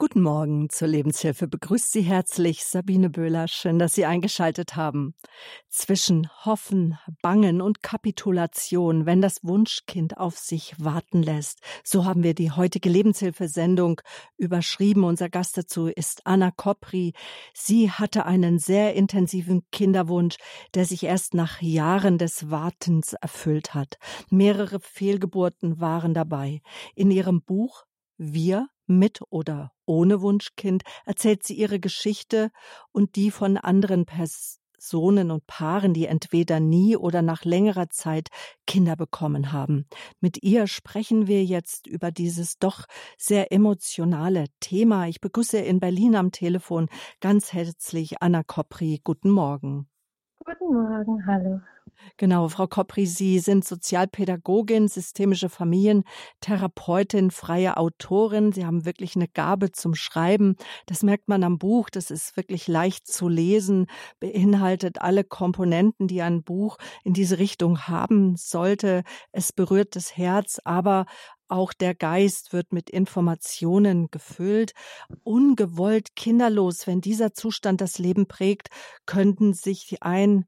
Guten Morgen zur Lebenshilfe. Begrüßt Sie herzlich Sabine Böhler. Schön, dass Sie eingeschaltet haben. Zwischen Hoffen, Bangen und Kapitulation, wenn das Wunschkind auf sich warten lässt. So haben wir die heutige Lebenshilfesendung überschrieben. Unser Gast dazu ist Anna Kopri. Sie hatte einen sehr intensiven Kinderwunsch, der sich erst nach Jahren des Wartens erfüllt hat. Mehrere Fehlgeburten waren dabei. In ihrem Buch Wir mit oder ohne Wunschkind erzählt sie ihre Geschichte und die von anderen Personen und Paaren, die entweder nie oder nach längerer Zeit Kinder bekommen haben. Mit ihr sprechen wir jetzt über dieses doch sehr emotionale Thema. Ich begrüße in Berlin am Telefon ganz herzlich Anna Kopri. Guten Morgen. Guten Morgen, hallo. Genau, Frau Kopri, Sie sind Sozialpädagogin, systemische Familientherapeutin, freie Autorin. Sie haben wirklich eine Gabe zum Schreiben. Das merkt man am Buch. Das ist wirklich leicht zu lesen, beinhaltet alle Komponenten, die ein Buch in diese Richtung haben sollte. Es berührt das Herz, aber auch der Geist wird mit Informationen gefüllt. Ungewollt kinderlos, wenn dieser Zustand das Leben prägt, könnten sich ein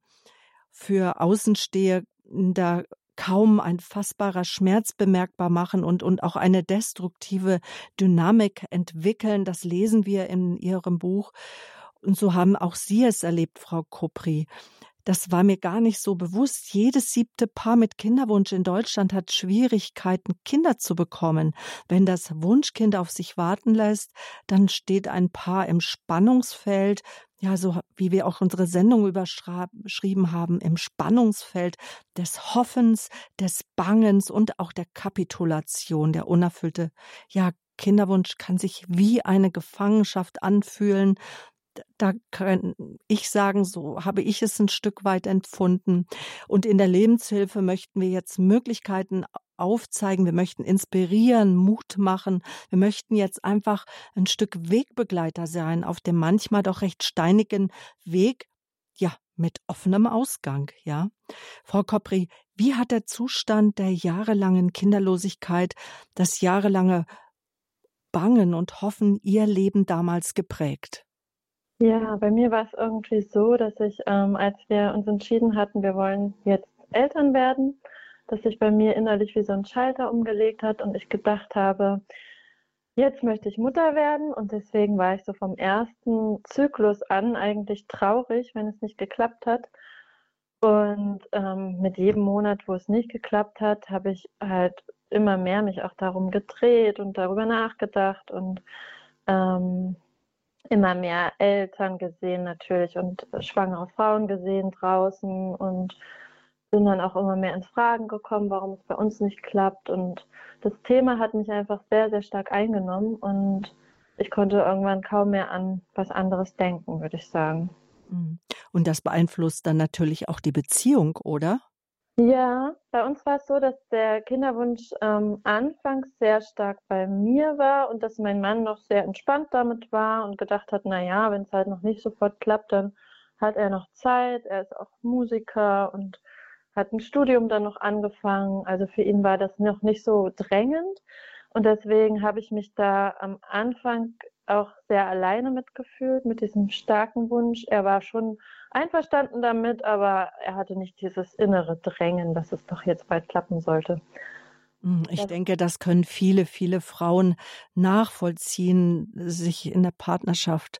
für Außenstehender kaum ein fassbarer Schmerz bemerkbar machen und, und auch eine destruktive Dynamik entwickeln. Das lesen wir in Ihrem Buch. Und so haben auch Sie es erlebt, Frau Kopri. Das war mir gar nicht so bewusst. Jedes siebte Paar mit Kinderwunsch in Deutschland hat Schwierigkeiten, Kinder zu bekommen. Wenn das Wunschkind auf sich warten lässt, dann steht ein Paar im Spannungsfeld, ja, so wie wir auch unsere Sendung überschrieben haben, im Spannungsfeld des Hoffens, des Bangens und auch der Kapitulation, der unerfüllte, ja, Kinderwunsch kann sich wie eine Gefangenschaft anfühlen, da kann ich sagen, so habe ich es ein Stück weit empfunden. Und in der Lebenshilfe möchten wir jetzt Möglichkeiten aufzeigen, wir möchten inspirieren, Mut machen, wir möchten jetzt einfach ein Stück Wegbegleiter sein auf dem manchmal doch recht steinigen Weg, ja, mit offenem Ausgang, ja. Frau Kopri, wie hat der Zustand der jahrelangen Kinderlosigkeit, das jahrelange Bangen und Hoffen Ihr Leben damals geprägt? Ja, bei mir war es irgendwie so, dass ich, ähm, als wir uns entschieden hatten, wir wollen jetzt Eltern werden, dass sich bei mir innerlich wie so ein Schalter umgelegt hat und ich gedacht habe, jetzt möchte ich Mutter werden und deswegen war ich so vom ersten Zyklus an eigentlich traurig, wenn es nicht geklappt hat. Und ähm, mit jedem Monat, wo es nicht geklappt hat, habe ich halt immer mehr mich auch darum gedreht und darüber nachgedacht und ähm, immer mehr Eltern gesehen natürlich und schwangere Frauen gesehen draußen und bin dann auch immer mehr ins Fragen gekommen, warum es bei uns nicht klappt. Und das Thema hat mich einfach sehr, sehr stark eingenommen und ich konnte irgendwann kaum mehr an was anderes denken, würde ich sagen. Mhm. Und das beeinflusst dann natürlich auch die Beziehung, oder? Ja, bei uns war es so, dass der Kinderwunsch ähm, anfangs sehr stark bei mir war und dass mein Mann noch sehr entspannt damit war und gedacht hat, na ja, wenn es halt noch nicht sofort klappt, dann hat er noch Zeit. Er ist auch Musiker und hat ein Studium dann noch angefangen. Also für ihn war das noch nicht so drängend. Und deswegen habe ich mich da am Anfang auch sehr alleine mitgefühlt, mit diesem starken Wunsch. Er war schon einverstanden damit, aber er hatte nicht dieses innere Drängen, dass es doch jetzt bald klappen sollte. Hm, ich denke, das können viele, viele Frauen nachvollziehen, sich in der Partnerschaft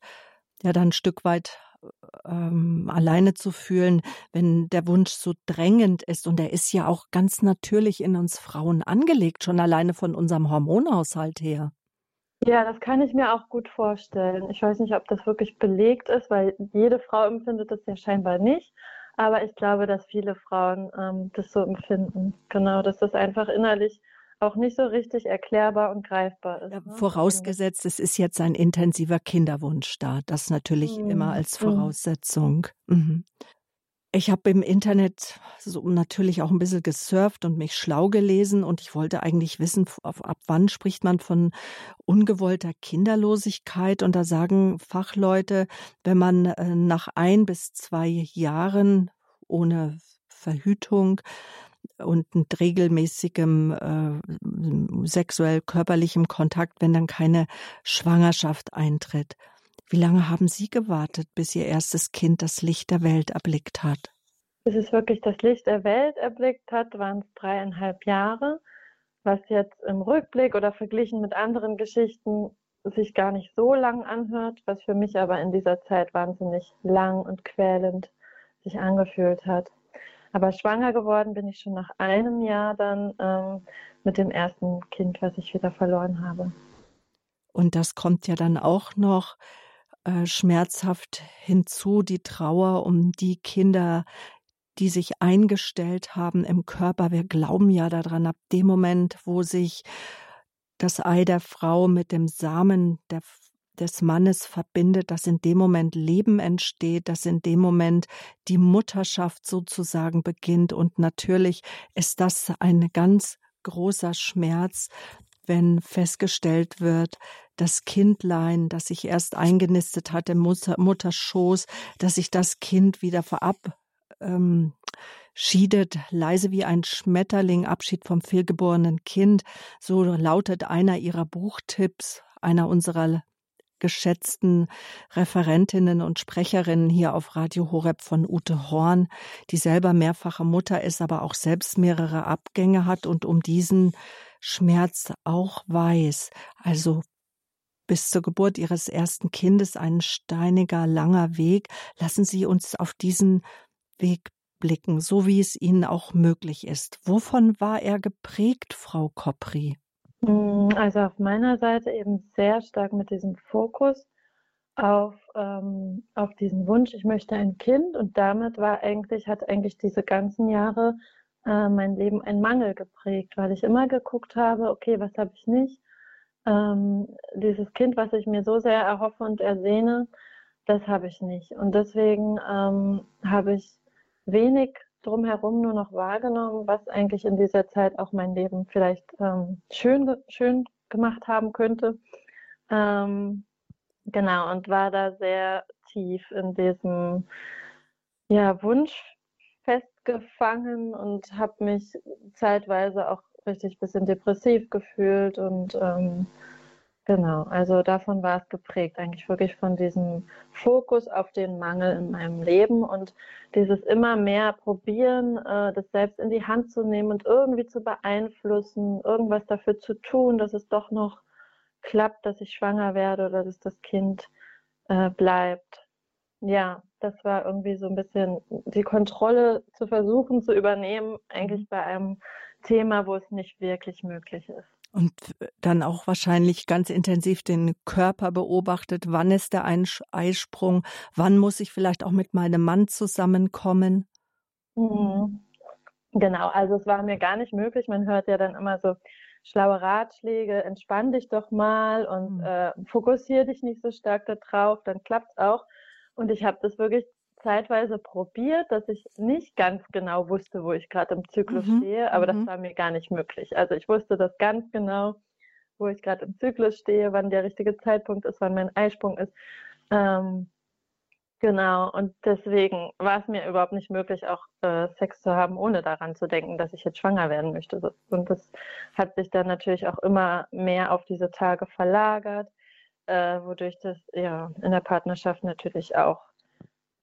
ja dann ein Stück weit ähm, alleine zu fühlen, wenn der Wunsch so drängend ist. Und er ist ja auch ganz natürlich in uns Frauen angelegt, schon alleine von unserem Hormonhaushalt her. Ja, das kann ich mir auch gut vorstellen. Ich weiß nicht, ob das wirklich belegt ist, weil jede Frau empfindet das ja scheinbar nicht. Aber ich glaube, dass viele Frauen ähm, das so empfinden. Genau, dass das einfach innerlich auch nicht so richtig erklärbar und greifbar ist. Ja, ne? Vorausgesetzt, es ist jetzt ein intensiver Kinderwunsch da. Das natürlich mhm. immer als. Voraussetzung. Mhm. Ich habe im Internet so natürlich auch ein bisschen gesurft und mich schlau gelesen und ich wollte eigentlich wissen, ab wann spricht man von ungewollter Kinderlosigkeit und da sagen Fachleute, wenn man äh, nach ein bis zwei Jahren ohne Verhütung und mit regelmäßigem äh, sexuell körperlichem Kontakt, wenn dann keine Schwangerschaft eintritt. Wie lange haben Sie gewartet, bis Ihr erstes Kind das Licht der Welt erblickt hat? Bis es wirklich das Licht der Welt erblickt hat, waren es dreieinhalb Jahre, was jetzt im Rückblick oder verglichen mit anderen Geschichten sich gar nicht so lang anhört, was für mich aber in dieser Zeit wahnsinnig lang und quälend sich angefühlt hat. Aber schwanger geworden bin ich schon nach einem Jahr dann ähm, mit dem ersten Kind, was ich wieder verloren habe. Und das kommt ja dann auch noch äh, schmerzhaft hinzu, die Trauer um die Kinder, die sich eingestellt haben im Körper. Wir glauben ja daran, ab dem Moment, wo sich das Ei der Frau mit dem Samen der, des Mannes verbindet, dass in dem Moment Leben entsteht, dass in dem Moment die Mutterschaft sozusagen beginnt. Und natürlich ist das ein ganz großer Schmerz, wenn festgestellt wird, das Kindlein, das sich erst eingenistet hat im Mutter, Mutterschoß, dass sich das Kind wieder verab ähm, schiedet leise wie ein Schmetterling Abschied vom fehlgeborenen Kind. So lautet einer ihrer Buchtipps, einer unserer geschätzten Referentinnen und Sprecherinnen hier auf Radio Horeb von Ute Horn, die selber mehrfache Mutter ist, aber auch selbst mehrere Abgänge hat und um diesen Schmerz auch weiß. Also bis zur Geburt ihres ersten Kindes ein steiniger, langer Weg. Lassen Sie uns auf diesen Weg zurückblicken, so wie es Ihnen auch möglich ist. Wovon war er geprägt, Frau Kopri? Mm, also auf meiner Seite eben sehr stark mit diesem Fokus auf, ähm, auf diesen Wunsch, ich möchte ein Kind und damit war eigentlich, hat eigentlich diese ganzen Jahre äh, mein Leben ein Mangel geprägt, weil ich immer geguckt habe, okay, was habe ich nicht? Ähm, dieses Kind, was ich mir so sehr erhoffe und ersehne, das habe ich nicht. Und deswegen ähm, habe ich wenig drumherum nur noch wahrgenommen, was eigentlich in dieser Zeit auch mein Leben vielleicht ähm, schön, schön gemacht haben könnte. Ähm, genau, und war da sehr tief in diesem ja, Wunsch festgefangen und habe mich zeitweise auch richtig bisschen depressiv gefühlt und ähm, Genau, also davon war es geprägt, eigentlich wirklich von diesem Fokus auf den Mangel in meinem Leben und dieses immer mehr probieren, äh, das selbst in die Hand zu nehmen und irgendwie zu beeinflussen, irgendwas dafür zu tun, dass es doch noch klappt, dass ich schwanger werde oder dass das Kind äh, bleibt. Ja, das war irgendwie so ein bisschen die Kontrolle zu versuchen zu übernehmen, eigentlich bei einem Thema, wo es nicht wirklich möglich ist. Und dann auch wahrscheinlich ganz intensiv den Körper beobachtet. Wann ist der Eisprung? Wann muss ich vielleicht auch mit meinem Mann zusammenkommen? Mhm. Genau, also es war mir gar nicht möglich. Man hört ja dann immer so schlaue Ratschläge, entspann dich doch mal und mhm. äh, fokussiere dich nicht so stark darauf, dann klappt es auch. Und ich habe das wirklich zeitweise probiert, dass ich nicht ganz genau wusste, wo ich gerade im Zyklus mhm. stehe, aber mhm. das war mir gar nicht möglich. Also ich wusste das ganz genau, wo ich gerade im Zyklus stehe, wann der richtige Zeitpunkt ist, wann mein Eisprung ist. Ähm, genau, und deswegen war es mir überhaupt nicht möglich, auch äh, Sex zu haben, ohne daran zu denken, dass ich jetzt schwanger werden möchte. Und das hat sich dann natürlich auch immer mehr auf diese Tage verlagert, äh, wodurch das ja in der Partnerschaft natürlich auch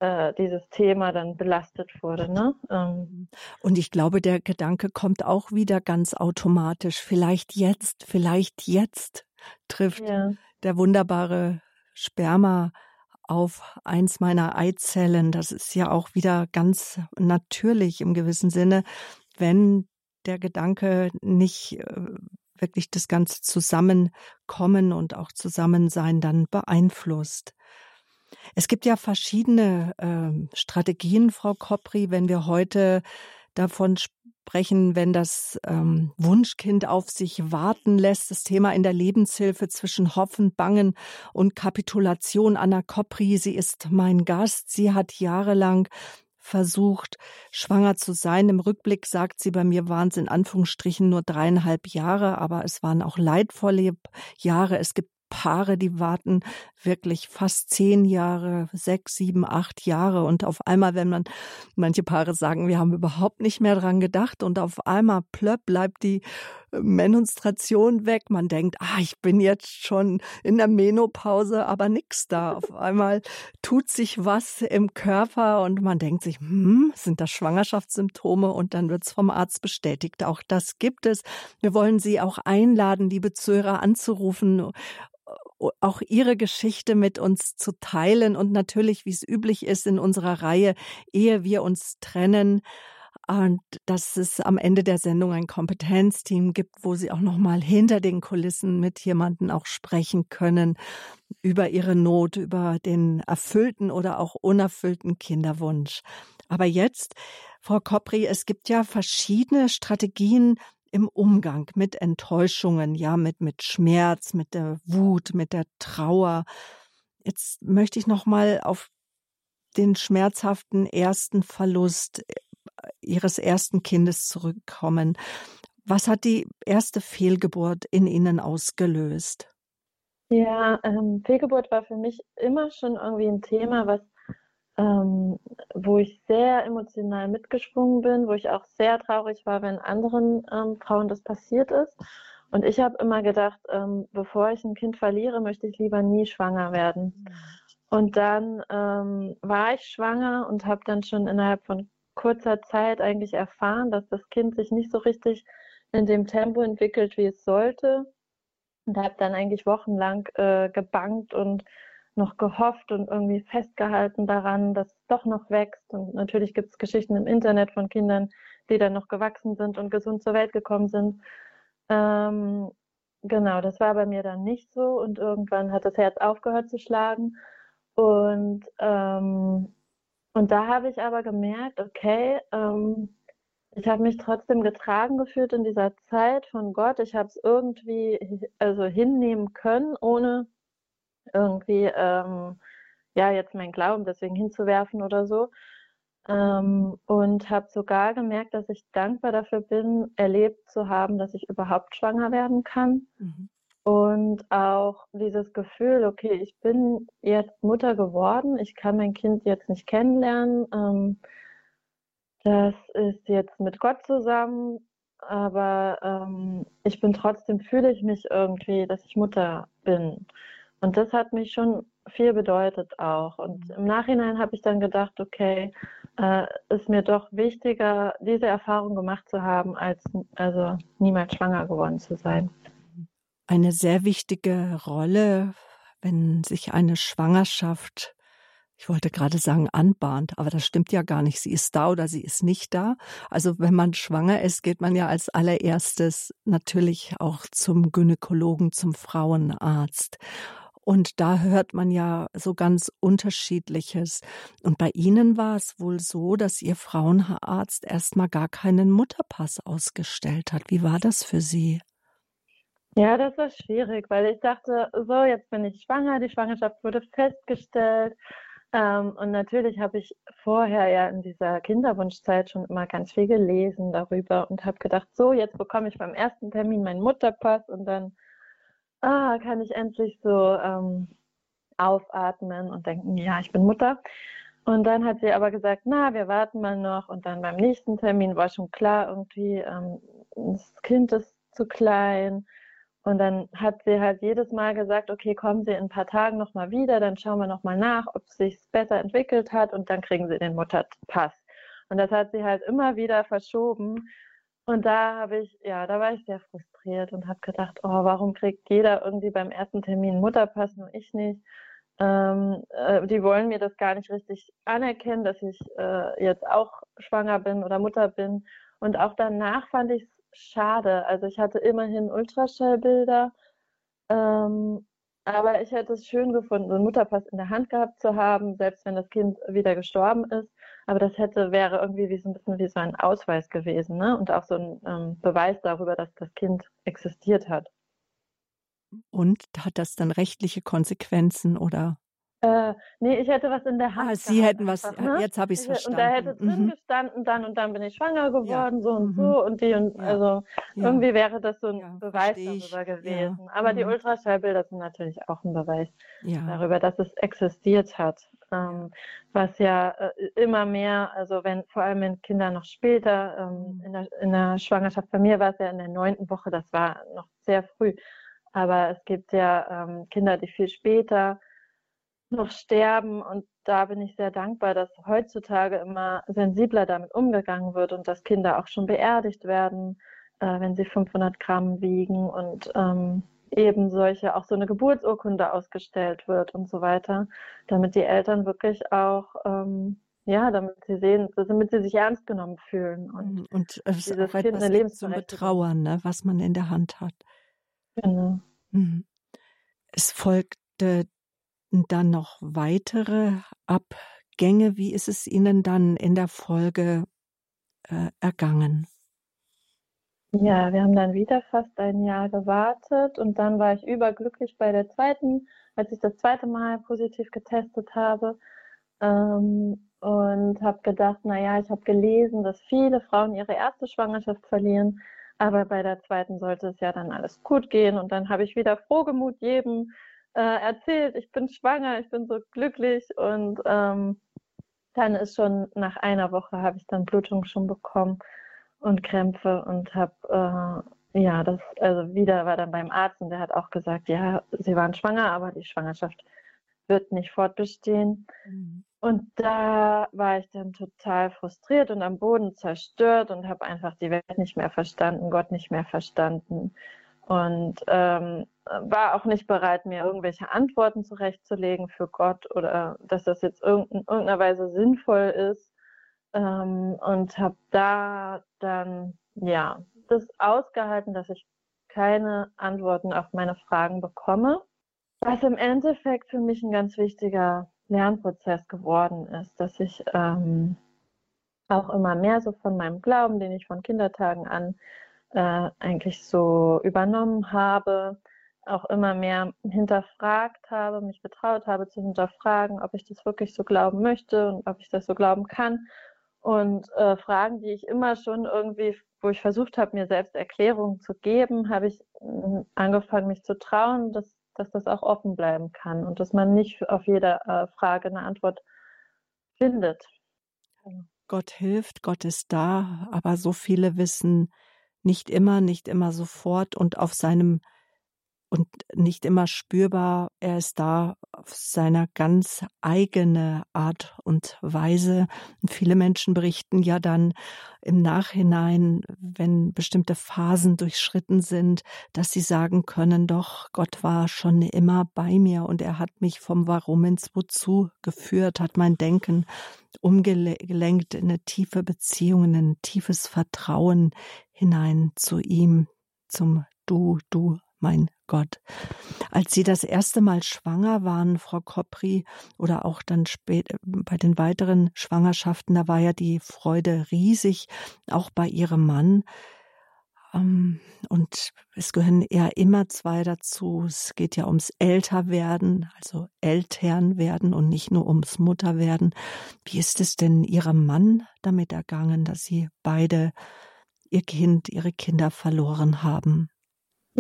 äh, dieses Thema dann belastet wurde. Ne? Ähm. Und ich glaube, der Gedanke kommt auch wieder ganz automatisch. Vielleicht jetzt, vielleicht jetzt trifft ja. der wunderbare Sperma auf eins meiner Eizellen. Das ist ja auch wieder ganz natürlich im gewissen Sinne, wenn der Gedanke nicht äh, wirklich das ganze Zusammenkommen und auch Zusammensein dann beeinflusst. Es gibt ja verschiedene äh, Strategien, Frau Kopri, wenn wir heute davon sprechen, wenn das ähm, Wunschkind auf sich warten lässt, das Thema in der Lebenshilfe zwischen Hoffen, Bangen und Kapitulation. Anna Kopri, sie ist mein Gast. Sie hat jahrelang versucht, schwanger zu sein. Im Rückblick sagt sie, bei mir waren es in Anführungsstrichen nur dreieinhalb Jahre, aber es waren auch leidvolle Jahre. Es gibt Paare, die warten wirklich fast zehn Jahre, sechs, sieben, acht Jahre. Und auf einmal, wenn man, manche Paare sagen, wir haben überhaupt nicht mehr dran gedacht und auf einmal plöpp bleibt die Menstruation weg. Man denkt, ah, ich bin jetzt schon in der Menopause, aber nix da. Auf einmal tut sich was im Körper und man denkt sich, hm, sind das Schwangerschaftssymptome? Und dann wird's vom Arzt bestätigt. Auch das gibt es. Wir wollen Sie auch einladen, liebe Zuhörer, anzurufen auch Ihre Geschichte mit uns zu teilen und natürlich, wie es üblich ist in unserer Reihe, ehe wir uns trennen, und dass es am Ende der Sendung ein Kompetenzteam gibt, wo sie auch noch mal hinter den Kulissen mit jemanden auch sprechen können über ihre Not, über den erfüllten oder auch unerfüllten Kinderwunsch. Aber jetzt, Frau Kopri, es gibt ja verschiedene Strategien im Umgang mit Enttäuschungen, ja, mit, mit Schmerz, mit der Wut, mit der Trauer. Jetzt möchte ich noch mal auf den schmerzhaften ersten Verlust ihres ersten Kindes zurückkommen. Was hat die erste Fehlgeburt in Ihnen ausgelöst? Ja, ähm, Fehlgeburt war für mich immer schon irgendwie ein Thema, was ähm, wo ich sehr emotional mitgesprungen bin, wo ich auch sehr traurig war, wenn anderen ähm, Frauen das passiert ist. Und ich habe immer gedacht, ähm, bevor ich ein Kind verliere, möchte ich lieber nie schwanger werden. Und dann ähm, war ich schwanger und habe dann schon innerhalb von kurzer Zeit eigentlich erfahren, dass das Kind sich nicht so richtig in dem Tempo entwickelt, wie es sollte. Und habe dann eigentlich wochenlang äh, gebankt und noch gehofft und irgendwie festgehalten daran, dass es doch noch wächst. Und natürlich gibt es Geschichten im Internet von Kindern, die dann noch gewachsen sind und gesund zur Welt gekommen sind. Ähm, genau, das war bei mir dann nicht so. Und irgendwann hat das Herz aufgehört zu schlagen. Und ähm, und da habe ich aber gemerkt, okay, ähm, ich habe mich trotzdem getragen gefühlt in dieser Zeit von Gott. Ich habe es irgendwie also hinnehmen können, ohne irgendwie ähm, ja jetzt meinen Glauben deswegen hinzuwerfen oder so. Ähm, und habe sogar gemerkt, dass ich dankbar dafür bin, erlebt zu haben, dass ich überhaupt schwanger werden kann. Mhm. Und auch dieses Gefühl, okay, ich bin jetzt Mutter geworden, ich kann mein Kind jetzt nicht kennenlernen. Ähm, das ist jetzt mit Gott zusammen, aber ähm, ich bin trotzdem, fühle ich mich irgendwie, dass ich Mutter bin. Und das hat mich schon viel bedeutet auch. Und mhm. im Nachhinein habe ich dann gedacht, okay, äh, ist mir doch wichtiger, diese Erfahrung gemacht zu haben, als also niemals schwanger geworden zu sein eine sehr wichtige Rolle, wenn sich eine Schwangerschaft, ich wollte gerade sagen, anbahnt, aber das stimmt ja gar nicht. Sie ist da oder sie ist nicht da. Also wenn man schwanger ist, geht man ja als allererstes natürlich auch zum Gynäkologen, zum Frauenarzt. Und da hört man ja so ganz unterschiedliches. Und bei Ihnen war es wohl so, dass Ihr Frauenarzt erstmal gar keinen Mutterpass ausgestellt hat. Wie war das für Sie? Ja, das war schwierig, weil ich dachte, so, jetzt bin ich schwanger, die Schwangerschaft wurde festgestellt. Ähm, und natürlich habe ich vorher ja in dieser Kinderwunschzeit schon immer ganz viel gelesen darüber und habe gedacht, so, jetzt bekomme ich beim ersten Termin meinen Mutterpass und dann ah, kann ich endlich so ähm, aufatmen und denken, ja, ich bin Mutter. Und dann hat sie aber gesagt, na, wir warten mal noch. Und dann beim nächsten Termin war schon klar, irgendwie, ähm, das Kind ist zu klein und dann hat sie halt jedes Mal gesagt, okay, kommen Sie in ein paar Tagen nochmal wieder, dann schauen wir nochmal nach, ob es sich besser entwickelt hat und dann kriegen Sie den Mutterpass. Und das hat sie halt immer wieder verschoben. Und da habe ich, ja, da war ich sehr frustriert und habe gedacht, oh, warum kriegt jeder irgendwie beim ersten Termin Mutterpass, nur ich nicht? Ähm, äh, die wollen mir das gar nicht richtig anerkennen, dass ich äh, jetzt auch schwanger bin oder Mutter bin. Und auch danach fand ich es schade. Also ich hatte immerhin Ultraschallbilder, ähm, aber ich hätte es schön gefunden, einen Mutterpass in der Hand gehabt zu haben, selbst wenn das Kind wieder gestorben ist. Aber das hätte wäre irgendwie wie so ein bisschen wie so ein Ausweis gewesen, ne? Und auch so ein ähm, Beweis darüber, dass das Kind existiert hat. Und hat das dann rechtliche Konsequenzen oder? Äh, ne, ich hätte was in der Hand Ah, Sie hätten was einfach, ne? jetzt habe ich's Ich und da hätte verstanden. drin Mhm. gestanden dann und dann bin ich schwanger Ja. geworden, so und Mhm. so und die und Ja. also, Ja. irgendwie wäre das so 'n Ja, Beweis darüber Ja. gewesen. Aber die Mhm. Ultraschallbilder sind natürlich auch 'n Beweis Ja. darüber, dass es existiert hat. Ja. Ähm, was ja, äh, immer mehr also, wenn vor allem wenn Kinder noch später, ähm, Mhm. in der in der Schwangerschaft bei mir war's ja in der 9. Woche, das war noch sehr früh. Aber es gibt ja, ähm, Kinder, die viel später noch sterben und da bin ich sehr dankbar, dass heutzutage immer sensibler damit umgegangen wird und dass Kinder auch schon beerdigt werden, äh, wenn sie 500 Gramm wiegen und, ähm, eben solche auch so 'ne Geburtsurkunde ausgestellt wird und so weiter, damit die Eltern wirklich auch, ähm ja, damit sie sehen damit sie sich ernst genommen fühlen und Mhm, und es ist dieses auch Kind etwas zum Betrauern, ne, was man in der Hand hat. Genau. Mhm. Es folgte dann noch weitere Abgänge. Wie ist es Ihnen dann in der Folge, äh, ergangen? Ja, wir haben dann wieder fast ein Jahr gewartet und dann war ich überglücklich bei der 2. als ich das 2. Mal positiv getestet habe, ähm, und habe gedacht: „Na ja, ich habe gelesen, dass viele Frauen ihre 1. Schwangerschaft verlieren, aber bei der 2. sollte es ja dann alles gut gehen.“ Und dann habe ich wieder frohgemut jedem, äh, erzählt: „Ich bin schwanger, ich bin so glücklich.“ Und, ähm, dann ist schon nach einer Woche habe ich dann Blutung schon bekommen und Krämpfe und habe, äh ja, das also wieder war dann beim Arzt und der hat auch gesagt: „Ja, Sie waren schwanger, aber die Schwangerschaft wird nicht fortbestehen.“ Mhm. Und da war ich dann total frustriert und am Boden zerstört und habe einfach die Welt nicht mehr verstanden, Gott nicht mehr verstanden und, ähm, war auch nicht bereit, mir irgendwelche Antworten zurechtzulegen für Gott oder dass das jetzt in irgend 'ner Weise sinnvoll ist, ähm, und habe da dann, ja, das ausgehalten, dass ich keine Antworten auf meine Fragen bekomme, was im Endeffekt für mich 'n ganz wichtiger Lernprozess geworden ist, dass ich, ähm, auch immer mehr so von meinem Glauben, den ich von Kindertagen an, äh, eigentlich so übernommen habe, auch immer mehr hinterfragt habe, mich getraut habe zu hinterfragen, ob ich das wirklich so glauben möchte und ob ich das so glauben kann. Und, äh, Fragen, die ich immer schon irgendwie wo ich versucht habe, mir selbst Erklärungen zu geben, habe ich, hm, angefangen, mich zu trauen, dass dass das auch offen bleiben kann und dass man nicht auf jede, äh, Frage 'ne Antwort findet. Gott hilft, Gott ist da, aber so viele wissen nicht immer nicht immer sofort und auf seinem und nicht immer spürbar. Er ist da auf seiner ganz eigene Art und Weise. Und viele Menschen berichten ja dann im Nachhinein, wenn bestimmte Phasen durchschritten sind, dass sie sagen können: „Doch, Gott war schon immer bei mir und er hat mich vom Warum ins Wozu geführt, hat mein Denken umgele gelenkt in 'ne tiefe Beziehung, in 'nen tiefes Vertrauen hinein zu ihm, zum Du, du, mein Gott.“ Als Sie das erste Mal schwanger waren, Frau Kopri, oder auch dann spät bei den weiteren Schwangerschaften, da war ja die Freude riesig, auch bei Ihrem Mann. Ähm, und es gehören ja immer 2 dazu. Es geht ja ums Älterwerden, also Eltern-werden und nicht nur ums Mutterwerden. Wie ist es denn Ihrem Mann damit ergangen, dass Sie beide Ihr Kind, Ihre Kinder verloren haben?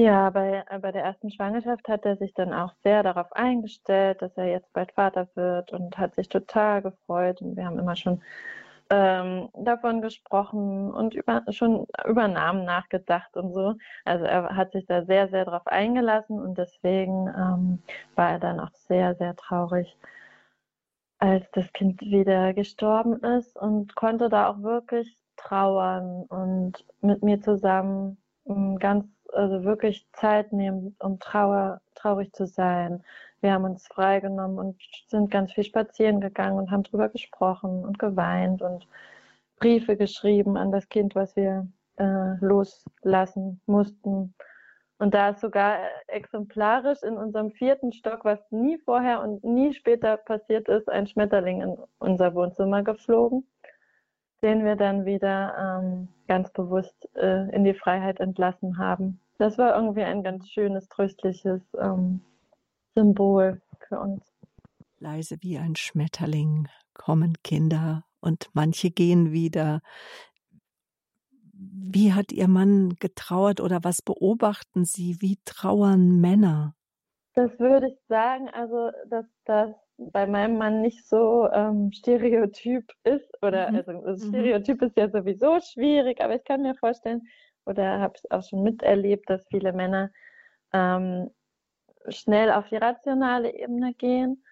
Ja, bei äh, bei der 1. Schwangerschaft hat er sich dann auch sehr darauf eingestellt, dass er jetzt bald Vater wird und hat sich total gefreut und wir haben immer schon, ähm, davon gesprochen und über schon über Namen nachgedacht und so. Also, er hat sich da sehr, sehr drauf eingelassen und deswegen, ähm, war er dann auch sehr, sehr traurig als das Kind wieder gestorben ist und konnte da auch wirklich trauern und mit mir zusammen, hm, ganz also, wirklich Zeit nehmen, um Trauer traurig zu sein. Wir haben uns freigenommen und sind ganz viel spazieren gegangen und haben drüber gesprochen und geweint und Briefe geschrieben an das Kind, was wir, äh, loslassen mussten. Und da ist sogar exemplarisch in unserem 4. Stock, was nie vorher und nie später passiert ist, ein Schmetterling in unser Wohnzimmer geflogen, den wir dann wieder, ähm, ganz bewusst, äh, in die Freiheit entlassen haben. Das war irgendwie ein ganz schönes, tröstliches, ähm, Symbol für uns. Leise wie ein Schmetterling kommen Kinder und manche gehen wieder. Wie hat Ihr Mann getrauert oder was beobachten Sie? Wie trauern Männer? Das würde ich sagen, also dass das bei meinem Mann nicht so ähm, stereotyp ist oder mhm. also das mhm. Stereotyp mhm. ist ja sowieso schwierig, aber ich kann mir vorstellen oder habe es auch schon miterlebt, dass viele Männer ähm, schnell auf die rationale Ebene gehen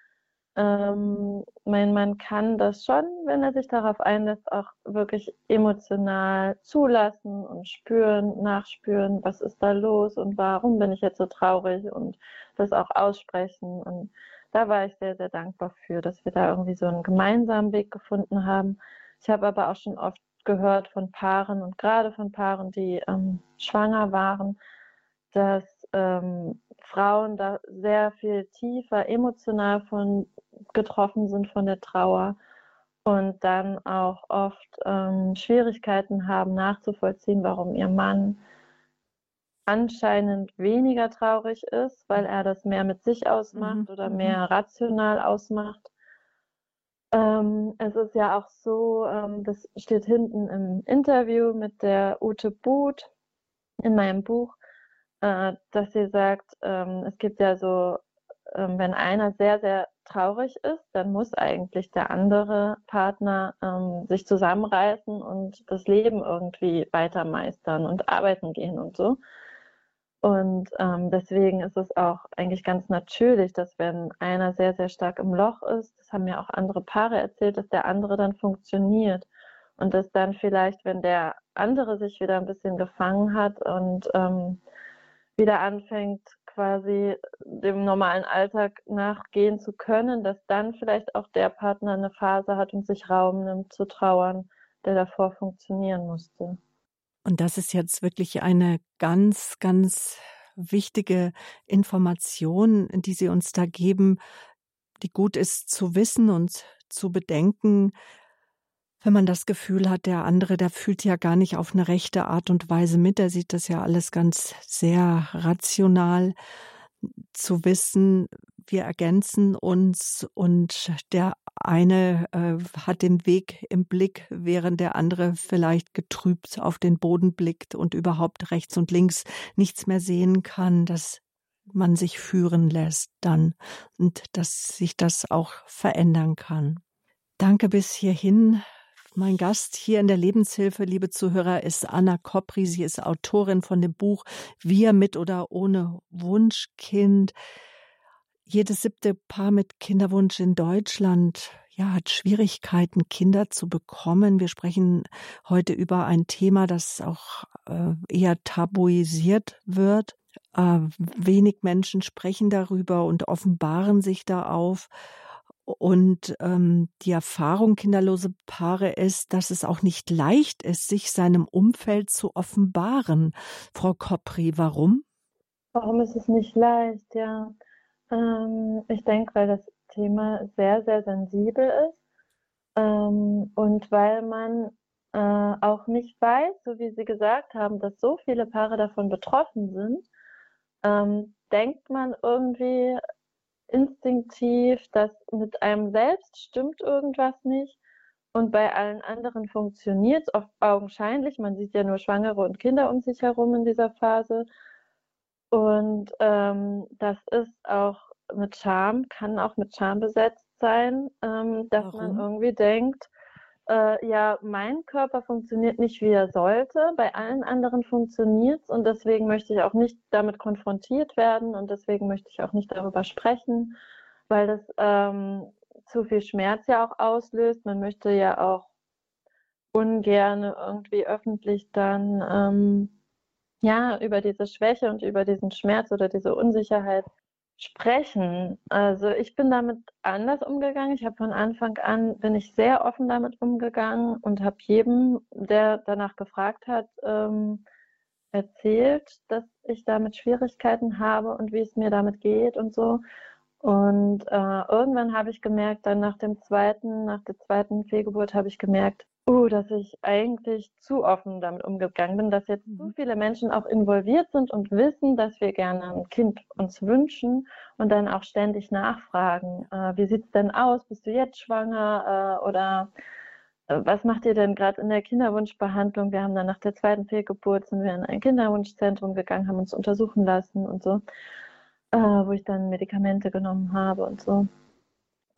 ähm, mein Mann kann das schon, wenn er sich darauf einlässt, auch wirklich emotional zulassen und spüren, nachspüren, was ist da los und warum bin ich jetzt so traurig und das auch aussprechen. Und da war ich sehr, sehr dankbar für, dass wir da irgendwie so einen gemeinsamen Weg gefunden haben. Ich habe aber auch schon oft gehört von Paaren und gerade von Paaren, die ähm, schwanger waren, dass ähm, Frauen da sehr viel tiefer emotional von getroffen sind von der Trauer und dann auch oft ähm, Schwierigkeiten haben nachzuvollziehen, warum ihr Mann anscheinend weniger traurig ist, weil er das mehr mit sich ausmacht mhm. oder mhm. mehr rational ausmacht. Ähm, es ist ja auch so, ähm, das steht hinten im Interview mit der Ute Buth in meinem Buch, äh, dass sie sagt, ähm, es gibt ja so, ähm, wenn einer sehr, sehr traurig ist, dann muss eigentlich der andere Partner ähm, sich zusammenreißen und das Leben irgendwie weiter meistern und arbeiten gehen und so. Und ähm, deswegen ist es auch eigentlich ganz natürlich, dass wenn einer sehr, sehr stark im Loch ist, das haben ja auch andere Paare erzählt, dass der andere dann funktioniert. Und dass dann vielleicht, wenn der andere sich wieder ein bisschen gefangen hat und ähm, wieder anfängt, quasi dem normalen Alltag nachgehen zu können, dass dann vielleicht auch der Partner eine Phase hat und sich Raum nimmt zu trauern, der davor funktionieren musste. Und das ist jetzt wirklich eine ganz, ganz wichtige Information, die Sie uns da geben, die gut ist zu wissen und zu bedenken, wenn man das Gefühl hat, der andere, der fühlt ja gar nicht auf eine rechte Art und Weise mit, der sieht das ja alles ganz sehr rational zu wissen, wir ergänzen uns und der eine äh, hat den Weg im Blick, während der andere vielleicht getrübt auf den Boden blickt und überhaupt rechts und links nichts mehr sehen kann, dass man sich führen lässt dann und dass sich das auch verändern kann. Danke bis hierhin. Mein Gast hier in der Lebenshilfe, liebe Zuhörer, ist Anna Kopri. Sie ist Autorin von dem Buch Wir mit oder ohne Wunschkind. Jedes siebte Paar mit Kinderwunsch in Deutschland ja, hat Schwierigkeiten, Kinder zu bekommen. Wir sprechen heute über ein Thema, das auch äh, eher tabuisiert wird. Äh, wenig Menschen sprechen darüber und offenbaren sich da auf. Und ähm, die Erfahrung kinderlose Paare ist, dass es auch nicht leicht ist, sich seinem Umfeld zu offenbaren. Frau Kopri, warum? Warum ist es nicht leicht? Ja, ähm, ich denke, weil das Thema sehr, sehr sensibel ist ähm, und weil man äh, auch nicht weiß, so wie Sie gesagt haben, dass so viele Paare davon betroffen sind, ähm, denkt man irgendwie, instinktiv, dass mit einem selbst stimmt irgendwas nicht und bei allen anderen funktioniert es augenscheinlich. Man sieht ja nur Schwangere und Kinder um sich herum in dieser Phase. Und ähm, das ist auch mit Scham, kann auch mit Scham besetzt sein, ähm, dass Warum? man irgendwie denkt, äh, ja, mein Körper funktioniert nicht, wie er sollte. Bei allen anderen funktioniert es und deswegen möchte ich auch nicht damit konfrontiert werden und deswegen möchte ich auch nicht darüber sprechen, weil das ähm, zu viel Schmerz ja auch auslöst. Man möchte ja auch ungern irgendwie öffentlich dann ähm, ja über diese Schwäche und über diesen Schmerz oder diese Unsicherheit Sprechen. Also ich bin damit anders umgegangen. Ich habe von Anfang an, bin ich sehr offen damit umgegangen und habe jedem, der danach gefragt hat, ähm, erzählt, dass ich damit Schwierigkeiten habe und wie es mir damit geht und so. Und äh, irgendwann habe ich gemerkt, dann nach dem zweiten, nach der zweiten Fehlgeburt habe ich gemerkt, Oh, dass ich eigentlich zu offen damit umgegangen bin, dass jetzt so mhm. viele Menschen auch involviert sind und wissen, dass wir gerne ein Kind uns wünschen und dann auch ständig nachfragen, äh, wie sieht's denn aus? Bist du jetzt schwanger? Äh, oder äh, was macht ihr denn gerade in der Kinderwunschbehandlung? Wir haben dann nach der zweiten Fehlgeburt sind wir in ein Kinderwunschzentrum gegangen, haben uns untersuchen lassen und so, äh, wo ich dann Medikamente genommen habe und so.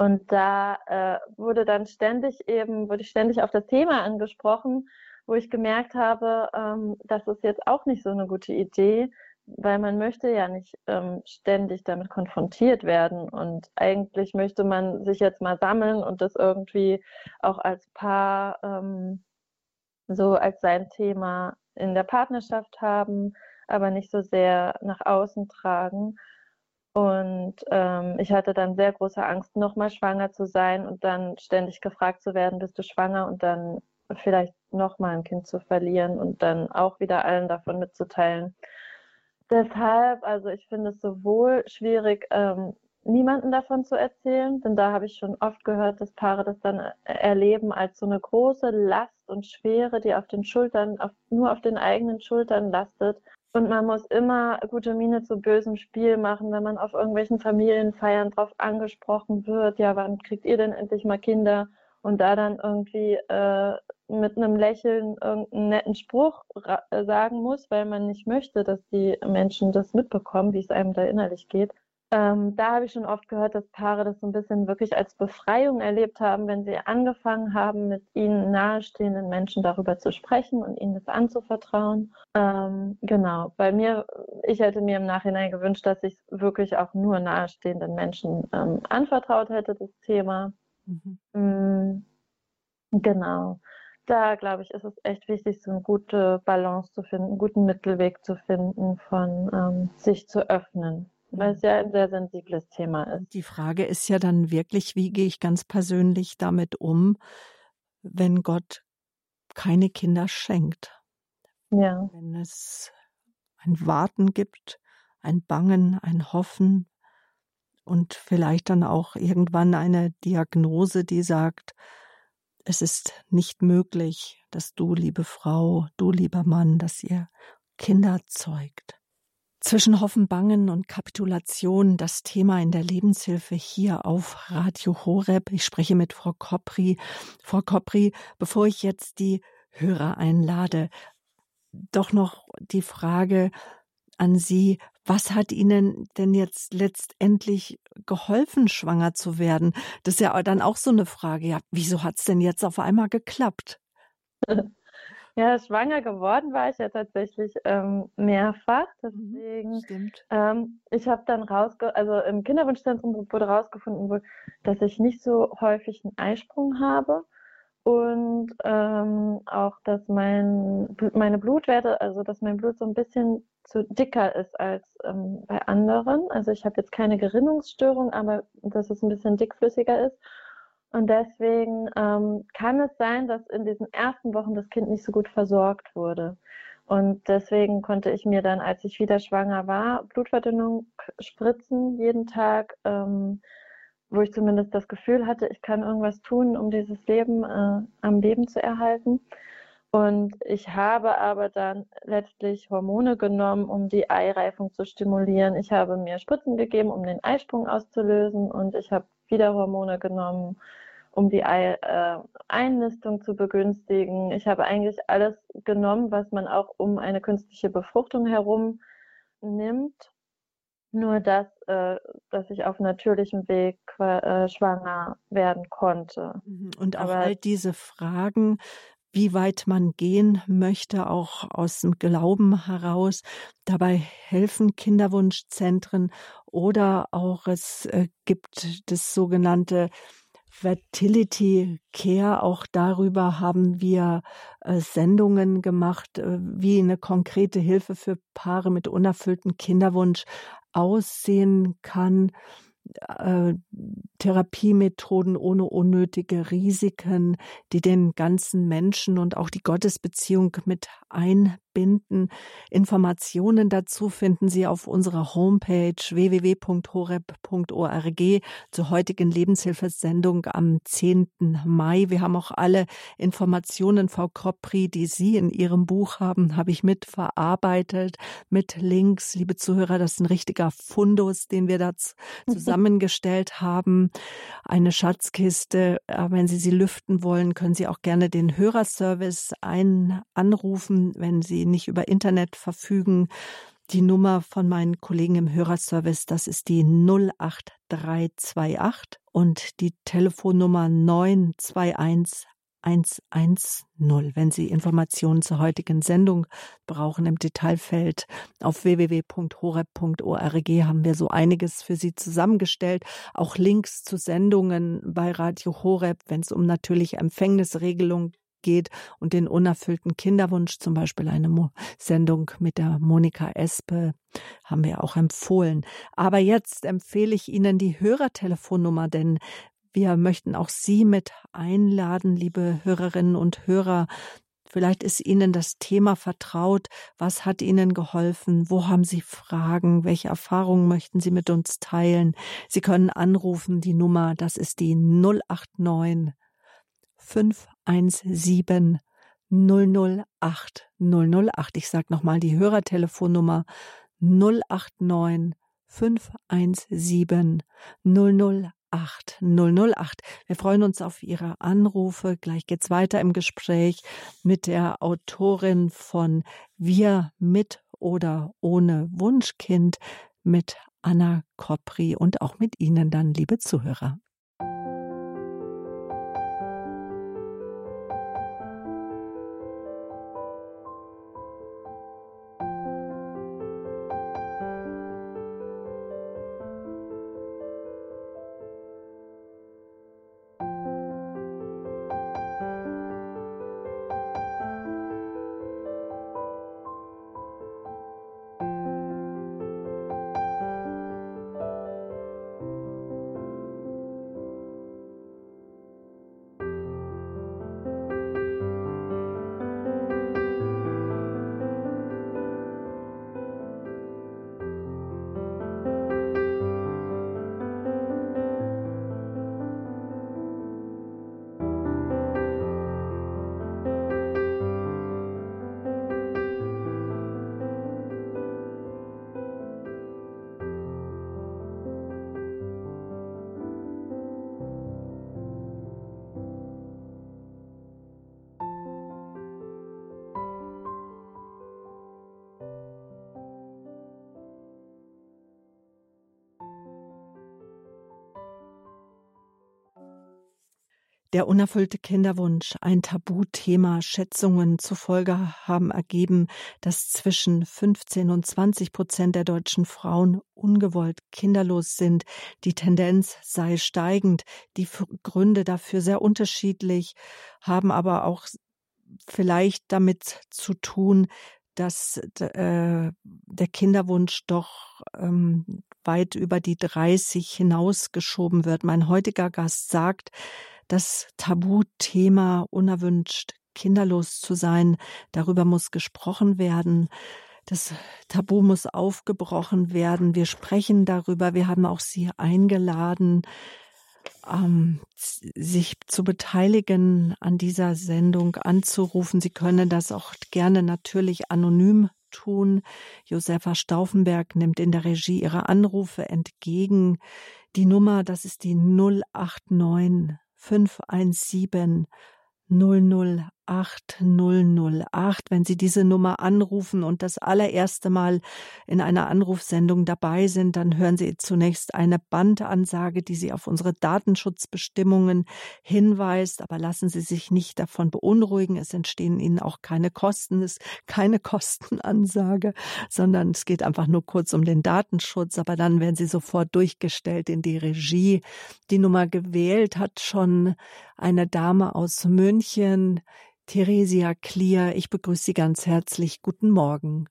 Und da äh, wurde dann ständig eben, wurde ich ständig auf das Thema angesprochen, wo ich gemerkt habe, ähm, das ist jetzt auch nicht so eine gute Idee, weil man möchte ja nicht ähm, ständig damit konfrontiert werden. Und eigentlich möchte man sich jetzt mal sammeln und das irgendwie auch als Paar ähm, so als sein Thema in der Partnerschaft haben, aber nicht so sehr nach außen tragen. Und ähm, ich hatte dann sehr große Angst, nochmal schwanger zu sein und dann ständig gefragt zu werden, bist du schwanger und dann vielleicht nochmal ein Kind zu verlieren und dann auch wieder allen davon mitzuteilen. Deshalb, also ich finde es sowohl schwierig, ähm, niemanden davon zu erzählen, denn da habe ich schon oft gehört, dass Paare das dann äh, erleben als so eine große Last und Schwere, die auf den Schultern, auf, nur auf den eigenen Schultern lastet und man muss immer gute Miene zu bösem Spiel machen, wenn man auf irgendwelchen Familienfeiern drauf angesprochen wird. Ja, wann kriegt ihr denn endlich mal Kinder? Und da dann irgendwie äh, mit einem Lächeln irgendeinen netten Spruch sagen muss, weil man nicht möchte, dass die Menschen das mitbekommen, wie es einem da innerlich geht. Ähm, da habe ich schon oft gehört, dass Paare das so ein bisschen wirklich als Befreiung erlebt haben, wenn sie angefangen haben, mit ihnen nahestehenden Menschen darüber zu sprechen und ihnen das anzuvertrauen. Ähm, genau, bei mir, ich hätte mir im Nachhinein gewünscht, dass ich es wirklich auch nur nahestehenden Menschen ähm, anvertraut hätte, das Thema. Mhm. Mm, genau. Da, glaube ich, ist es echt wichtig, so eine gute Balance zu finden, einen guten Mittelweg zu finden, von ähm, sich zu öffnen weil es ja ein sehr sensibles Thema ist. Die Frage ist ja dann wirklich, wie gehe ich ganz persönlich damit um, wenn Gott keine Kinder schenkt? Ja. Wenn es ein Warten gibt, ein Bangen, ein Hoffen und vielleicht dann auch irgendwann eine Diagnose, die sagt, es ist nicht möglich, dass du, liebe Frau, du, lieber Mann, dass ihr Kinder zeugt. Zwischen Hoffen, Bangen und Kapitulation das Thema in der Lebenshilfe hier auf Radio Horeb. Ich spreche mit Frau Kopri. Frau Kopri, bevor ich jetzt die Hörer einlade, doch noch die Frage an Sie. Was hat Ihnen denn jetzt letztendlich geholfen, schwanger zu werden? Das ist ja dann auch so eine Frage. Ja, wieso hat es denn jetzt auf einmal geklappt? Ja, schwanger geworden war ich ja tatsächlich ähm, mehrfach. Mhm, Deswegen, Stimmt. ähm, ich habe dann rausge, also im Kinderwunschzentrum wurde rausgefunden, dass ich nicht so häufig einen Eisprung habe und ähm, auch, dass mein, meine Blutwerte, also dass mein Blut so ein bisschen zu dicker ist als ähm, bei anderen. Also ich habe jetzt keine Gerinnungsstörung, aber dass es ein bisschen dickflüssiger ist. Und deswegen ähm, kann es sein, dass in diesen ersten Wochen das Kind nicht so gut versorgt wurde. Und deswegen konnte ich mir dann, als ich wieder schwanger war, Blutverdünnung spritzen jeden Tag, ähm, wo ich zumindest das Gefühl hatte, ich kann irgendwas tun, um dieses Leben äh, am Leben zu erhalten. Und ich habe aber dann letztlich Hormone genommen, um die Eireifung zu stimulieren. Ich habe mir Spritzen gegeben, um den Eisprung auszulösen. Und ich habe wieder Hormone genommen, um die Ei, äh, Einnistung zu begünstigen. Ich habe eigentlich alles genommen, was man auch um eine künstliche Befruchtung herum nimmt. Nur dass, äh, dass ich auf natürlichem Weg äh, schwanger werden konnte. Mhm. Und auch Aber, all diese Fragen, wie weit man gehen möchte, auch aus dem Glauben heraus. Dabei helfen Kinderwunschzentren oder auch es äh, gibt das sogenannte Fertility Care. Auch darüber haben wir äh, Sendungen gemacht, äh, wie eine konkrete Hilfe für Paare mit unerfülltem Kinderwunsch aussehen kann äh, Therapiemethoden ohne unnötige Risiken, die den ganzen Menschen und auch die Gottesbeziehung mit einbeziehen verbinden. Informationen dazu finden Sie auf unserer Homepage www.horeb.org zur heutigen Lebenshilfesendung am 10. Mai. Wir haben auch alle Informationen, Frau Kropri, die Sie in Ihrem Buch haben, habe ich mitverarbeitet mit Links. Liebe Zuhörer, das ist ein richtiger Fundus, den wir da zusammengestellt haben. Eine Schatzkiste. Äh, wenn Sie sie lüften wollen, können Sie auch gerne den Hörerservice ein anrufen, wenn Sie nicht über Internet verfügen. Die Nummer von meinen Kollegen im Hörerservice, das ist die 08328 und die Telefonnummer 921 110. Wenn Sie Informationen zur heutigen Sendung brauchen im Detailfeld auf www.horeb.org haben wir so einiges für Sie zusammengestellt. Auch Links zu Sendungen bei Radio Horeb, wenn es um natürliche Empfängnisregelung geht und den unerfüllten Kinderwunsch, zum Beispiel eine Mo Sendung mit der Monika Espe, haben wir auch empfohlen. Aber jetzt empfehle ich Ihnen die Hörertelefonnummer, denn wir möchten auch Sie mit einladen, liebe Hörerinnen und Hörer. Vielleicht ist Ihnen das Thema vertraut. Was hat Ihnen geholfen? Wo haben Sie Fragen? Welche Erfahrungen möchten Sie mit uns teilen? Sie können anrufen. Die Nummer, das ist die 089 517 008 008. Ich sage nochmal die Hörertelefonnummer 089 517 008. 008. Wir freuen uns auf Ihre Anrufe. Gleich geht's weiter im Gespräch mit der Autorin von Wir mit oder ohne Wunschkind mit Anna Kopri und auch mit Ihnen dann, liebe Zuhörer. Der unerfüllte Kinderwunsch, ein Tabuthema. Schätzungen zufolge haben ergeben, dass zwischen 15 und 20 Prozent der deutschen Frauen ungewollt kinderlos sind. Die Tendenz sei steigend. Die Gründe dafür sehr unterschiedlich, haben aber auch vielleicht damit zu tun, dass äh, der Kinderwunsch doch ähm, weit über die 30 hinausgeschoben wird. Mein heutiger Gast sagt, das Tabuthema unerwünscht kinderlos zu sein, darüber muss gesprochen werden. Das Tabu muss aufgebrochen werden. Wir sprechen darüber. Wir haben auch Sie eingeladen, ähm, sich zu beteiligen an dieser Sendung, anzurufen. Sie können das auch gerne natürlich anonym tun. Josefa Stauffenberg nimmt in der Regie ihre Anrufe entgegen. Die Nummer, das ist die 089 517 008 008. Wenn Sie diese Nummer anrufen und das allererste Mal in einer Anrufsendung dabei sind, dann hören Sie zunächst eine Bandansage, die Sie auf unsere Datenschutzbestimmungen hinweist. Aber lassen Sie sich nicht davon beunruhigen. Es entstehen Ihnen auch keine Kosten. Es ist keine Kostenansage, sondern es geht einfach nur kurz um den Datenschutz. Aber dann werden Sie sofort durchgestellt in die Regie. Die Nummer gewählt hat schon eine Dame aus München, Theresia Klier. Ich begrüße Sie ganz herzlich. Guten Morgen.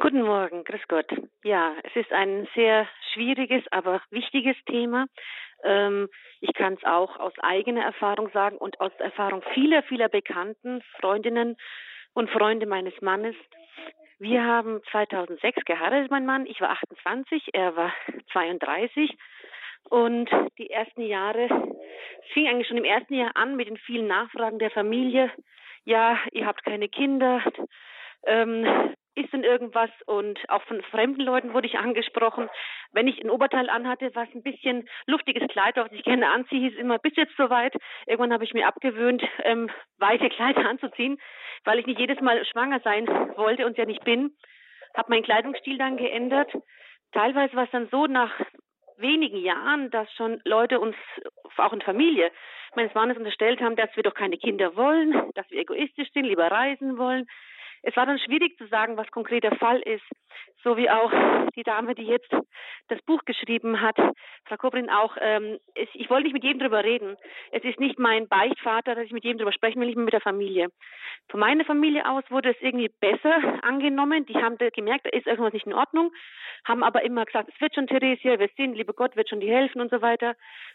Guten Morgen, grüß Gott. Ja, es ist ein sehr schwieriges, aber wichtiges Thema. Ähm, ich kann es auch aus eigener Erfahrung sagen und aus Erfahrung vieler, vieler Bekannten, Freundinnen, und Freunde meines Mannes. Wir haben 2006 geheiratet, mein Mann. Ich war 28, er war 32. Und die ersten Jahre, es fing eigentlich schon im ersten Jahr an mit den vielen Nachfragen der Familie. Ja, ihr habt keine Kinder. Ähm, ist denn irgendwas? Und auch von fremden Leuten wurde ich angesprochen. Wenn ich ein Oberteil anhatte, was ein bisschen luftiges Kleid, was ich gerne anziehe, hieß immer, bis jetzt soweit. Irgendwann habe ich mir abgewöhnt, ähm, weite Kleider anzuziehen, weil ich nicht jedes Mal schwanger sein wollte und ja nicht bin. Habe meinen Kleidungsstil dann geändert. Teilweise war es dann so nach wenigen Jahren, dass schon Leute uns, auch in Familie, meines Mannes unterstellt haben, dass wir doch keine Kinder wollen, dass wir egoistisch sind, lieber reisen wollen, es war dann schwierig zu sagen, was konkret der Fall ist. So wie auch die Dame, die jetzt das Buch geschrieben hat, Frau Kobrin auch, ähm, es, ich wollte nicht mit jedem drüber reden. Es ist nicht mein Beichtvater, dass ich mit jedem drüber sprechen will, mehr mit der Familie. Von meiner Familie aus wurde es irgendwie besser angenommen. Die haben gemerkt, da ist irgendwas nicht in Ordnung, haben aber immer gesagt, es wird schon, Theresia, wir sind, liebe Gott, wird schon dir helfen und so weiter.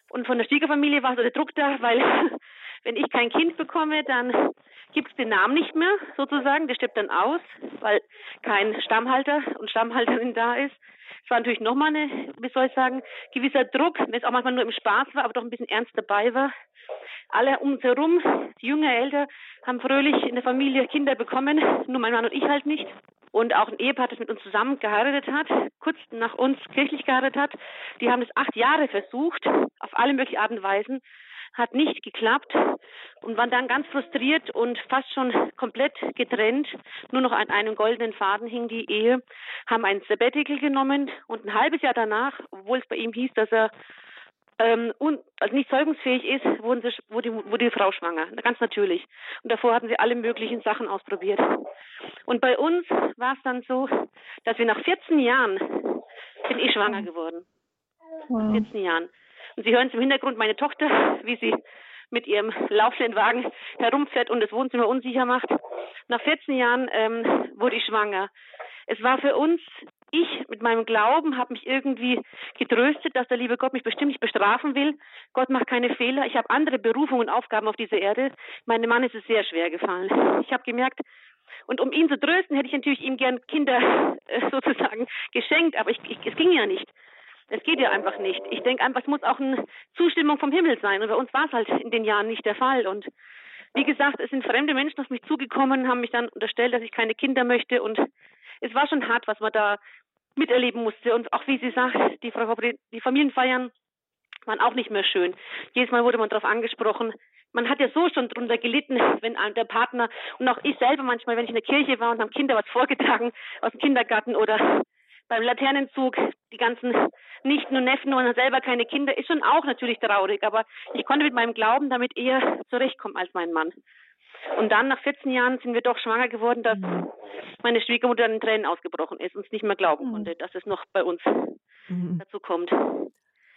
Und von der Schwiegerfamilie war so der Druck da, weil wenn ich kein Kind bekomme, dann gibt es den Namen nicht mehr, sozusagen. Der stirbt dann aus, weil kein Stammhalter und Stammhalterin da ist. Es war natürlich nochmal eine, wie soll ich sagen, gewisser Druck, wenn es auch manchmal nur im Spaß war, aber doch ein bisschen ernst dabei war. Alle um uns herum, jünger Eltern, haben fröhlich in der Familie Kinder bekommen, nur mein Mann und ich halt nicht. Und auch ein Ehepaar, das mit uns zusammen geheiratet hat, kurz nach uns kirchlich geheiratet hat, die haben es acht Jahre versucht, auf alle möglichen Arten und Weisen hat nicht geklappt und waren dann ganz frustriert und fast schon komplett getrennt. Nur noch an einem goldenen Faden hing die Ehe, haben ein Sabbatical genommen und ein halbes Jahr danach, obwohl es bei ihm hieß, dass er ähm, un, also nicht zeugungsfähig ist, wurden sie, wurde, wurde die Frau schwanger, ganz natürlich. Und davor hatten sie alle möglichen Sachen ausprobiert. Und bei uns war es dann so, dass wir nach 14 Jahren bin ich schwanger geworden. Wow. 14 Jahren. Und Sie hören es im Hintergrund meine Tochter, wie sie mit ihrem laufenden Wagen herumfährt und das Wohnzimmer unsicher macht. Nach 14 Jahren ähm, wurde ich schwanger. Es war für uns, ich mit meinem Glauben habe mich irgendwie getröstet, dass der liebe Gott mich bestimmt nicht bestrafen will. Gott macht keine Fehler. Ich habe andere Berufungen und Aufgaben auf dieser Erde. Meinem Mann ist es sehr schwer gefallen. Ich habe gemerkt, und um ihn zu trösten, hätte ich natürlich ihm gern Kinder äh, sozusagen geschenkt, aber ich, ich, es ging ja nicht. Es geht ja einfach nicht. Ich denke einfach, es muss auch eine Zustimmung vom Himmel sein. Und bei uns war es halt in den Jahren nicht der Fall. Und wie gesagt, es sind fremde Menschen auf mich zugekommen, haben mich dann unterstellt, dass ich keine Kinder möchte. Und es war schon hart, was man da miterleben musste. Und auch wie sie sagt, die, Frau, die Familienfeiern waren auch nicht mehr schön. Jedes Mal wurde man darauf angesprochen. Man hat ja so schon drunter gelitten, wenn der Partner und auch ich selber manchmal, wenn ich in der Kirche war und haben Kinder was vorgetragen aus dem Kindergarten oder beim Laternenzug die ganzen Nichten und Neffen und selber keine Kinder, ist schon auch natürlich traurig, aber ich konnte mit meinem Glauben damit eher zurechtkommen als mein Mann. Und dann nach 14 Jahren sind wir doch schwanger geworden, dass mhm. meine Schwiegermutter in Tränen ausgebrochen ist und es nicht mehr glauben mhm. konnte, dass es noch bei uns mhm. dazu kommt.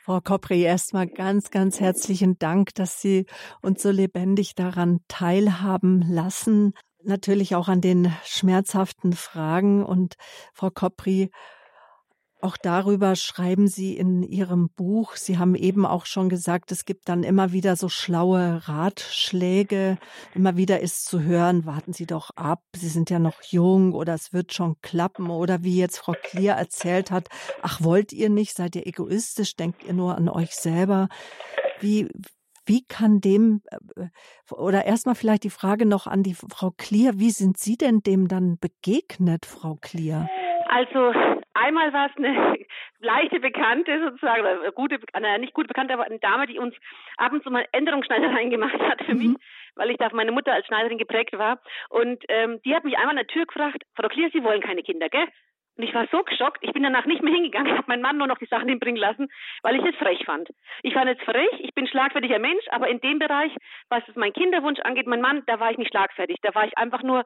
Frau Kopri, erstmal ganz, ganz herzlichen Dank, dass Sie uns so lebendig daran teilhaben lassen. Natürlich auch an den schmerzhaften Fragen. Und Frau Kopri, auch darüber schreiben Sie in Ihrem Buch. Sie haben eben auch schon gesagt, es gibt dann immer wieder so schlaue Ratschläge. Immer wieder ist zu hören, warten Sie doch ab, Sie sind ja noch jung oder es wird schon klappen. Oder wie jetzt Frau Klier erzählt hat, ach, wollt ihr nicht, seid ihr egoistisch, denkt ihr nur an euch selber. Wie, wie kann dem, äh, oder erstmal vielleicht die Frage noch an die Frau Klier, wie sind Sie denn dem dann begegnet, Frau Klier? Also einmal war es eine leichte Bekannte sozusagen, oder gute, äh, nicht gut bekannte, aber eine Dame, die uns ab und zu mal Änderungsschneidereien gemacht hat für mhm. mich, weil ich da meine Mutter als Schneiderin geprägt war. Und ähm, die hat mich einmal an der Tür gefragt, Frau Klier, Sie wollen keine Kinder, gell? Und ich war so geschockt, ich bin danach nicht mehr hingegangen, habe meinen Mann nur noch die Sachen hinbringen lassen, weil ich es frech fand. Ich fand es frech, ich bin schlagfertiger Mensch, aber in dem Bereich, was mein Kinderwunsch angeht, mein Mann, da war ich nicht schlagfertig. Da war ich einfach nur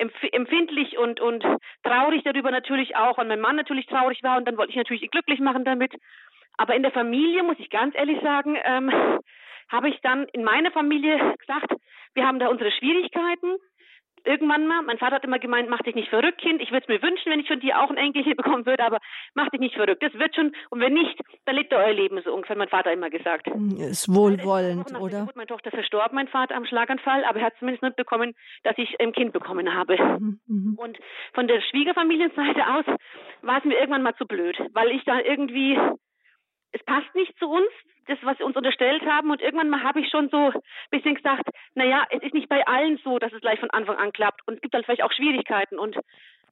empfindlich und, und traurig darüber natürlich auch und mein Mann natürlich traurig war und dann wollte ich natürlich ihn glücklich machen damit. Aber in der Familie, muss ich ganz ehrlich sagen, ähm, habe ich dann in meiner Familie gesagt, wir haben da unsere Schwierigkeiten. Irgendwann mal, mein Vater hat immer gemeint, mach dich nicht verrückt, Kind. Ich würde es mir wünschen, wenn ich von dir auch ein Enkelchen bekommen würde, aber mach dich nicht verrückt. Das wird schon. Und wenn nicht, dann lebt ihr euer Leben so ungefähr, mein Vater immer gesagt. Ist wohlwollend, oder? Gut, meine Tochter verstorben, mein Vater am Schlaganfall, aber er hat zumindest nicht bekommen, dass ich ein Kind bekommen habe. Mhm, mhm. Und von der Schwiegerfamilienseite aus war es mir irgendwann mal zu blöd, weil ich da irgendwie es passt nicht zu uns, das, was sie uns unterstellt haben. Und irgendwann mal habe ich schon so ein bisschen gesagt, naja, es ist nicht bei allen so, dass es gleich von Anfang an klappt. Und es gibt dann vielleicht auch Schwierigkeiten. Und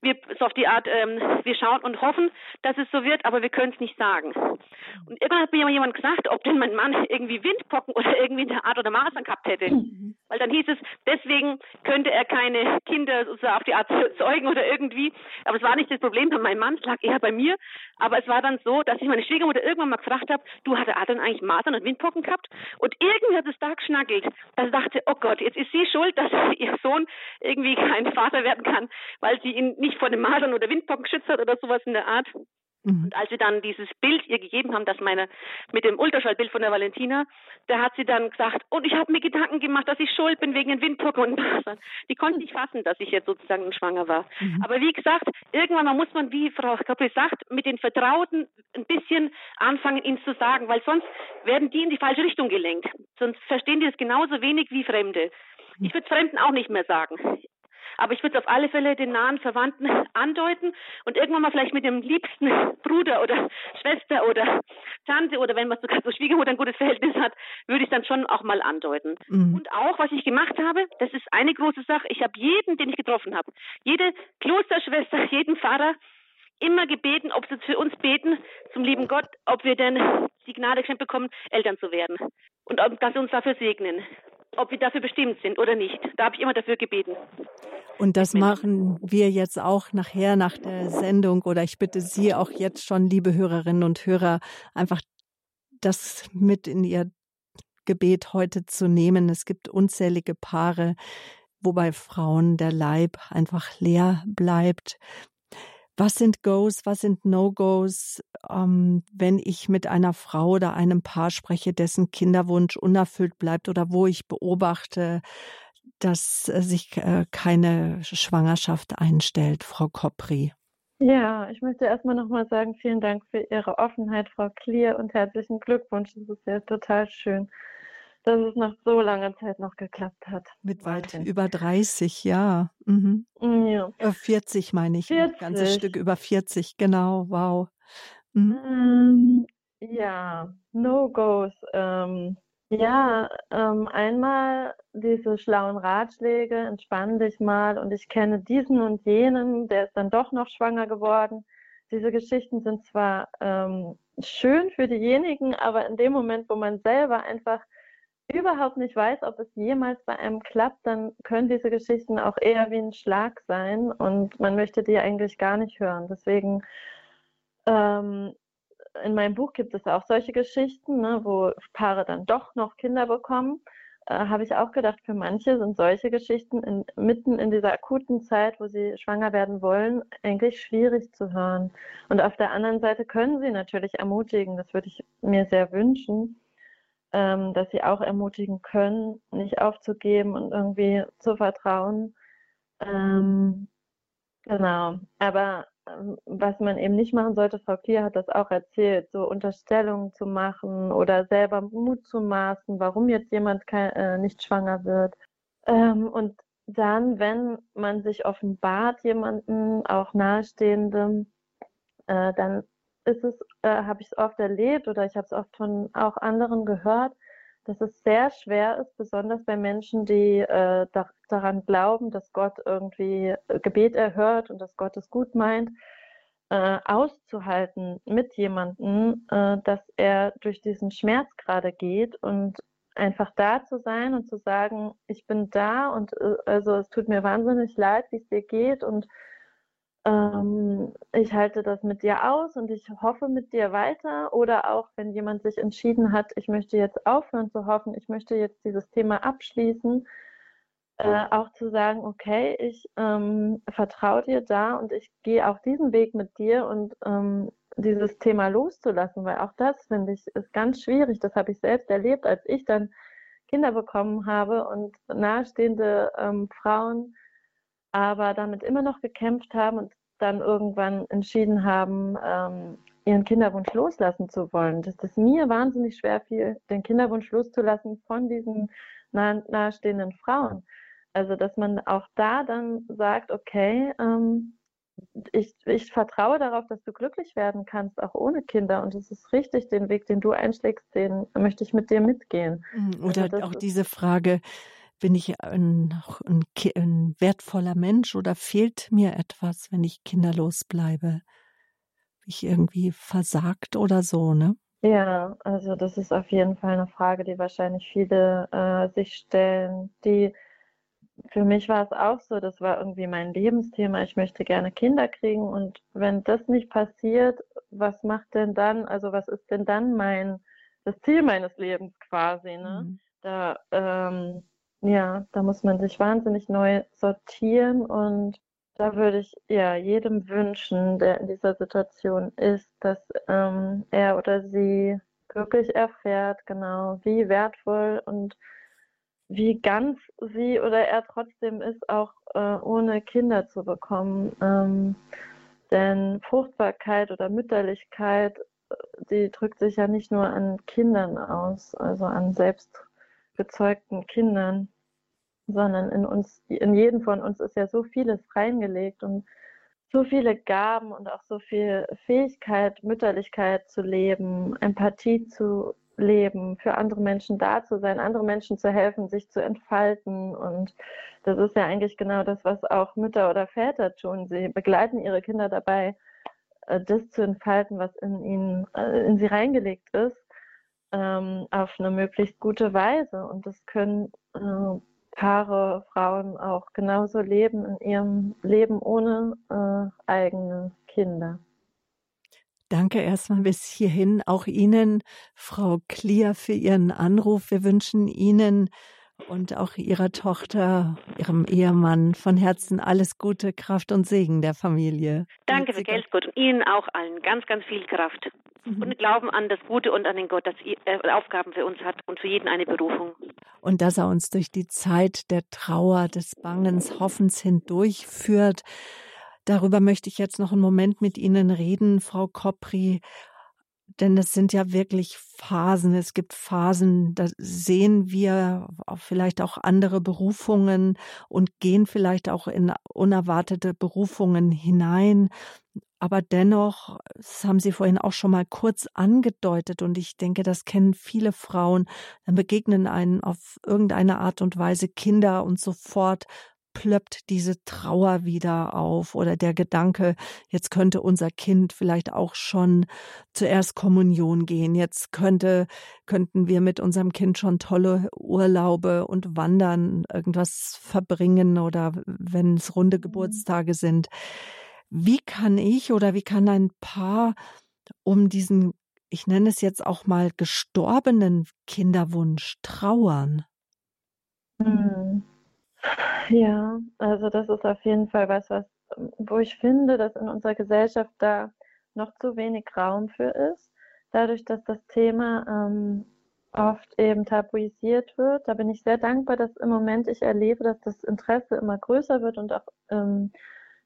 wir so auf die Art, ähm, wir schauen und hoffen, dass es so wird, aber wir können es nicht sagen. Und irgendwann hat mir jemand gesagt, ob denn mein Mann irgendwie Windpocken oder irgendwie eine Art oder Masern gehabt hätte. Mhm. Weil dann hieß es, deswegen könnte er keine Kinder so auf die Art zeugen oder irgendwie. Aber es war nicht das Problem bei meinem Mann, es lag eher bei mir. Aber es war dann so, dass ich meine Schwiegermutter irgendwann mal gefragt habe, du hatte Adrian eigentlich Masern und Windpocken gehabt? Und irgendwie hat es da geschnackelt, dass ich dachte, oh Gott, jetzt ist sie schuld, dass ihr Sohn irgendwie kein Vater werden kann, weil sie ihn nicht nicht vor den Masern oder Windpocken geschützt hat oder sowas in der Art. Mhm. Und als wir dann dieses Bild ihr gegeben haben, das meine mit dem Ultraschallbild von der Valentina, da hat sie dann gesagt, und ich habe mir Gedanken gemacht, dass ich schuld bin wegen den Windpocken und Masern. Die konnte nicht fassen, dass ich jetzt sozusagen schwanger war. Mhm. Aber wie gesagt, irgendwann mal muss man, wie Frau Kappel sagt, mit den Vertrauten ein bisschen anfangen, ihnen zu sagen, weil sonst werden die in die falsche Richtung gelenkt. Sonst verstehen die es genauso wenig wie Fremde. Ich würde Fremden auch nicht mehr sagen. Aber ich würde auf alle Fälle den nahen Verwandten andeuten und irgendwann mal vielleicht mit dem liebsten Bruder oder Schwester oder Tante oder wenn man sogar zur Schwiegermutter ein gutes Verhältnis hat, würde ich dann schon auch mal andeuten. Mhm. Und auch, was ich gemacht habe, das ist eine große Sache. Ich habe jeden, den ich getroffen habe, jede Klosterschwester, jeden Pfarrer, immer gebeten, ob sie für uns beten, zum lieben Gott, ob wir denn die Gnade geschenkt bekommen, Eltern zu werden. Und ob, dass sie uns dafür segnen ob wir dafür bestimmt sind oder nicht. Da habe ich immer dafür gebeten. Und das machen wir jetzt auch nachher nach der Sendung oder ich bitte Sie auch jetzt schon, liebe Hörerinnen und Hörer, einfach das mit in Ihr Gebet heute zu nehmen. Es gibt unzählige Paare, wobei Frauen der Leib einfach leer bleibt, was sind Goes, was sind No-Gos, ähm, wenn ich mit einer Frau oder einem Paar spreche, dessen Kinderwunsch unerfüllt bleibt oder wo ich beobachte, dass äh, sich äh, keine Schwangerschaft einstellt, Frau Kopri? Ja, ich möchte erstmal nochmal sagen, vielen Dank für Ihre Offenheit, Frau Klier, und herzlichen Glückwunsch. Das ist ja total schön dass es nach so langer Zeit noch geklappt hat. Mit weit über 30, ja. Mhm. Mm, ja. 40 äh, meine ich. 40. Ein ganzes Stück über 40, genau, wow. Mhm. Ähm, ja, No-Gos. Ähm, ja, ähm, einmal diese schlauen Ratschläge, entspann dich mal und ich kenne diesen und jenen, der ist dann doch noch schwanger geworden. Diese Geschichten sind zwar ähm, schön für diejenigen, aber in dem Moment, wo man selber einfach überhaupt nicht weiß, ob es jemals bei einem klappt, dann können diese Geschichten auch eher wie ein Schlag sein und man möchte die eigentlich gar nicht hören. Deswegen ähm, in meinem Buch gibt es auch solche Geschichten, ne, wo Paare dann doch noch Kinder bekommen. Äh, Habe ich auch gedacht, für manche sind solche Geschichten in, mitten in dieser akuten Zeit, wo sie schwanger werden wollen, eigentlich schwierig zu hören. Und auf der anderen Seite können sie natürlich ermutigen, das würde ich mir sehr wünschen ähm, dass sie auch ermutigen können, nicht aufzugeben und irgendwie zu vertrauen. Ähm, genau. Aber ähm, was man eben nicht machen sollte, Frau Klier hat das auch erzählt, so Unterstellungen zu machen oder selber Mut zu maßen, warum jetzt jemand kein, äh, nicht schwanger wird. Ähm, und dann, wenn man sich offenbart, jemanden, auch Nahestehendem, äh, dann ist es, äh, habe ich es oft erlebt oder ich habe es oft von auch anderen gehört, dass es sehr schwer ist, besonders bei Menschen, die äh, da, daran glauben, dass Gott irgendwie äh, Gebet erhört und dass Gott es gut meint, äh, auszuhalten mit jemandem, äh, dass er durch diesen Schmerz gerade geht und einfach da zu sein und zu sagen, ich bin da und äh, also es tut mir wahnsinnig leid, wie es dir geht und ähm, ich halte das mit dir aus und ich hoffe mit dir weiter. Oder auch, wenn jemand sich entschieden hat, ich möchte jetzt aufhören zu hoffen, ich möchte jetzt dieses Thema abschließen, äh, auch zu sagen, okay, ich ähm, vertraue dir da und ich gehe auch diesen Weg mit dir und ähm, dieses Thema loszulassen, weil auch das, finde ich, ist ganz schwierig. Das habe ich selbst erlebt, als ich dann Kinder bekommen habe und nahestehende ähm, Frauen aber damit immer noch gekämpft haben und dann irgendwann entschieden haben, ähm, ihren Kinderwunsch loslassen zu wollen. Dass das mir wahnsinnig schwer fiel, den Kinderwunsch loszulassen von diesen nah, nahestehenden Frauen. Also, dass man auch da dann sagt, okay, ähm, ich, ich vertraue darauf, dass du glücklich werden kannst, auch ohne Kinder. Und es ist richtig, den Weg, den du einschlägst, den möchte ich mit dir mitgehen. Mhm, oder also auch diese Frage, bin ich ein, ein, ein, wertvoller Mensch oder fehlt mir etwas, wenn ich kinderlos bleibe? Bin ich irgendwie versagt oder so, ne? Ja, also das ist auf jeden Fall eine Frage, die wahrscheinlich viele äh, sich stellen, die für mich war es auch so, das war irgendwie mein Lebensthema. Ich möchte gerne Kinder kriegen und wenn das nicht passiert, was macht denn dann, also was ist denn dann mein, das Ziel meines Lebens quasi, ne? Mhm. Da, ähm, ja, da muss man sich wahnsinnig neu sortieren und da würde ich ja jedem wünschen, der in dieser Situation ist, dass ähm, er oder sie wirklich erfährt, genau, wie wertvoll und wie ganz sie oder er trotzdem ist, auch äh, ohne Kinder zu bekommen. Ähm, denn Fruchtbarkeit oder Mütterlichkeit, äh, die drückt sich ja nicht nur an Kindern aus, also an selbst gezeugten Kindern, sondern in uns, in jedem von uns ist ja so vieles reingelegt und so viele Gaben und auch so viel Fähigkeit, Mütterlichkeit zu leben, Empathie zu leben, für andere Menschen da zu sein, andere Menschen zu helfen, sich zu entfalten. Und das ist ja eigentlich genau das, was auch Mütter oder Väter tun. Sie begleiten ihre Kinder dabei, äh, das zu entfalten, was in ihnen, äh, in sie reingelegt ist, ähm, auf eine möglichst gute Weise. Und das können äh, Paare, Frauen auch genauso leben in ihrem Leben ohne eigene Kinder. Danke erstmal bis hierhin. Auch Ihnen, Frau Klier, für Ihren Anruf. Wir wünschen Ihnen und auch Ihrer Tochter, Ihrem Ehemann von Herzen alles Gute, Kraft und Segen der Familie. Danke für Geldgut und Ihnen auch allen ganz, ganz viel Kraft. Mhm. Und Glauben an das Gute und an den Gott, das äh, Aufgaben für uns hat und für jeden eine Berufung. Und dass er uns durch die Zeit der Trauer, des Bangens, Hoffens hindurchführt. Darüber möchte ich jetzt noch einen Moment mit Ihnen reden, Frau Kopri. Denn es sind ja wirklich Phasen. Es gibt Phasen, da sehen wir vielleicht auch andere Berufungen und gehen vielleicht auch in unerwartete Berufungen hinein. Aber dennoch, das haben Sie vorhin auch schon mal kurz angedeutet und ich denke, das kennen viele Frauen, dann begegnen einen auf irgendeine Art und Weise Kinder und sofort plöppt diese Trauer wieder auf oder der Gedanke, jetzt könnte unser Kind vielleicht auch schon zuerst Kommunion gehen, jetzt könnte, könnten wir mit unserem Kind schon tolle Urlaube und Wandern irgendwas verbringen oder wenn es runde mhm. Geburtstage sind. Wie kann ich oder wie kann ein Paar um diesen, ich nenne es jetzt auch mal, gestorbenen Kinderwunsch trauern? Hm. Ja, also das ist auf jeden Fall was, was, wo ich finde, dass in unserer Gesellschaft da noch zu wenig Raum für ist. Dadurch, dass das Thema ähm, oft eben tabuisiert wird. Da bin ich sehr dankbar, dass im Moment ich erlebe, dass das Interesse immer größer wird und auch ähm,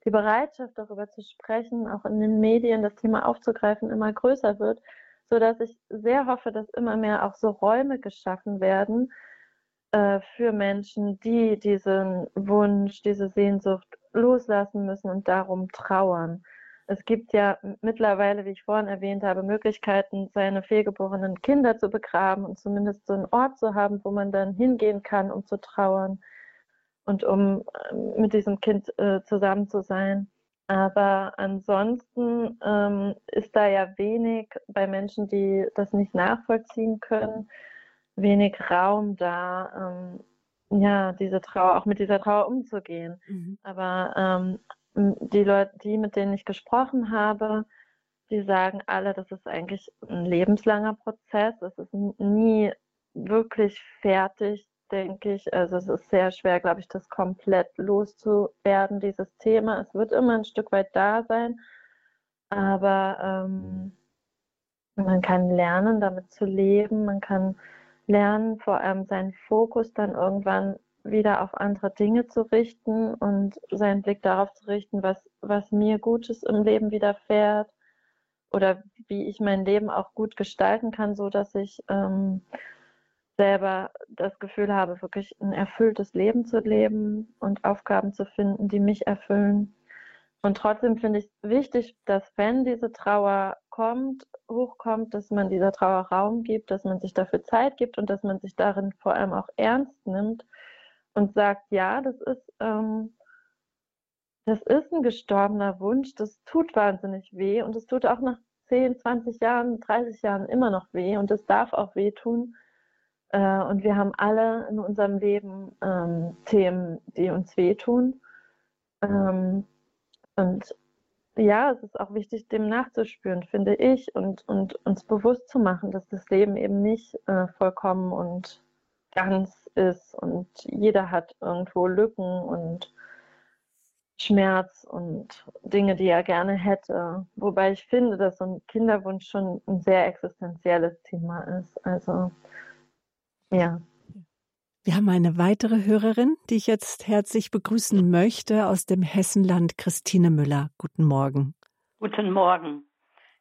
die Bereitschaft darüber zu sprechen, auch in den Medien das Thema aufzugreifen, immer größer wird, so dass ich sehr hoffe, dass immer mehr auch so Räume geschaffen werden, äh, für Menschen, die diesen Wunsch, diese Sehnsucht loslassen müssen und darum trauern. Es gibt ja mittlerweile, wie ich vorhin erwähnt habe, Möglichkeiten, seine fehlgeborenen Kinder zu begraben und zumindest so einen Ort zu haben, wo man dann hingehen kann, um zu trauern und um ähm, mit diesem Kind äh, zusammen zu sein. Aber ansonsten ähm, ist da ja wenig bei Menschen, die das nicht nachvollziehen können, wenig Raum da, ähm, ja, diese Trauer, auch mit dieser Trauer umzugehen. Mhm. Aber ähm, die Leute, die, mit denen ich gesprochen habe, die sagen alle, das ist eigentlich ein lebenslanger Prozess. Es ist nie wirklich fertig, denke ich. Also es ist sehr schwer, glaube ich, das komplett loszuwerden, dieses Thema. Es wird immer ein Stück weit da sein, aber ähm, man kann lernen, damit zu leben. Man kann lernen, vor allem seinen Fokus dann irgendwann wieder auf andere Dinge zu richten und seinen Blick darauf zu richten, was, was mir Gutes im Leben widerfährt oder wie ich mein Leben auch gut gestalten kann, so dass ich ähm, selber das Gefühl habe, wirklich ein erfülltes Leben zu leben und Aufgaben zu finden, die mich erfüllen. Und trotzdem finde ich es wichtig, dass wenn diese Trauer kommt, hochkommt, dass man dieser Trauer Raum gibt, dass man sich dafür Zeit gibt und dass man sich darin vor allem auch ernst nimmt und sagt, ja, das ist, ähm, das ist ein gestorbener Wunsch, das tut wahnsinnig weh und es tut auch nach 10, 20 Jahren, 30 Jahren immer noch weh und es darf auch wehtun. Äh, und wir haben alle in unserem Leben ähm, Themen, die uns wehtun. Ähm, und ja, es ist auch wichtig, dem nachzuspüren, finde ich, und, und uns bewusst zu machen, dass das Leben eben nicht äh, vollkommen und ganz ist und jeder hat irgendwo Lücken und Schmerz und Dinge, die er gerne hätte. Wobei ich finde, dass so ein Kinderwunsch schon ein sehr existenzielles Thema ist. Also, ja. Wir haben eine weitere Hörerin, die ich jetzt herzlich begrüßen möchte aus dem Hessenland, Christine Müller. Guten Morgen. Guten Morgen.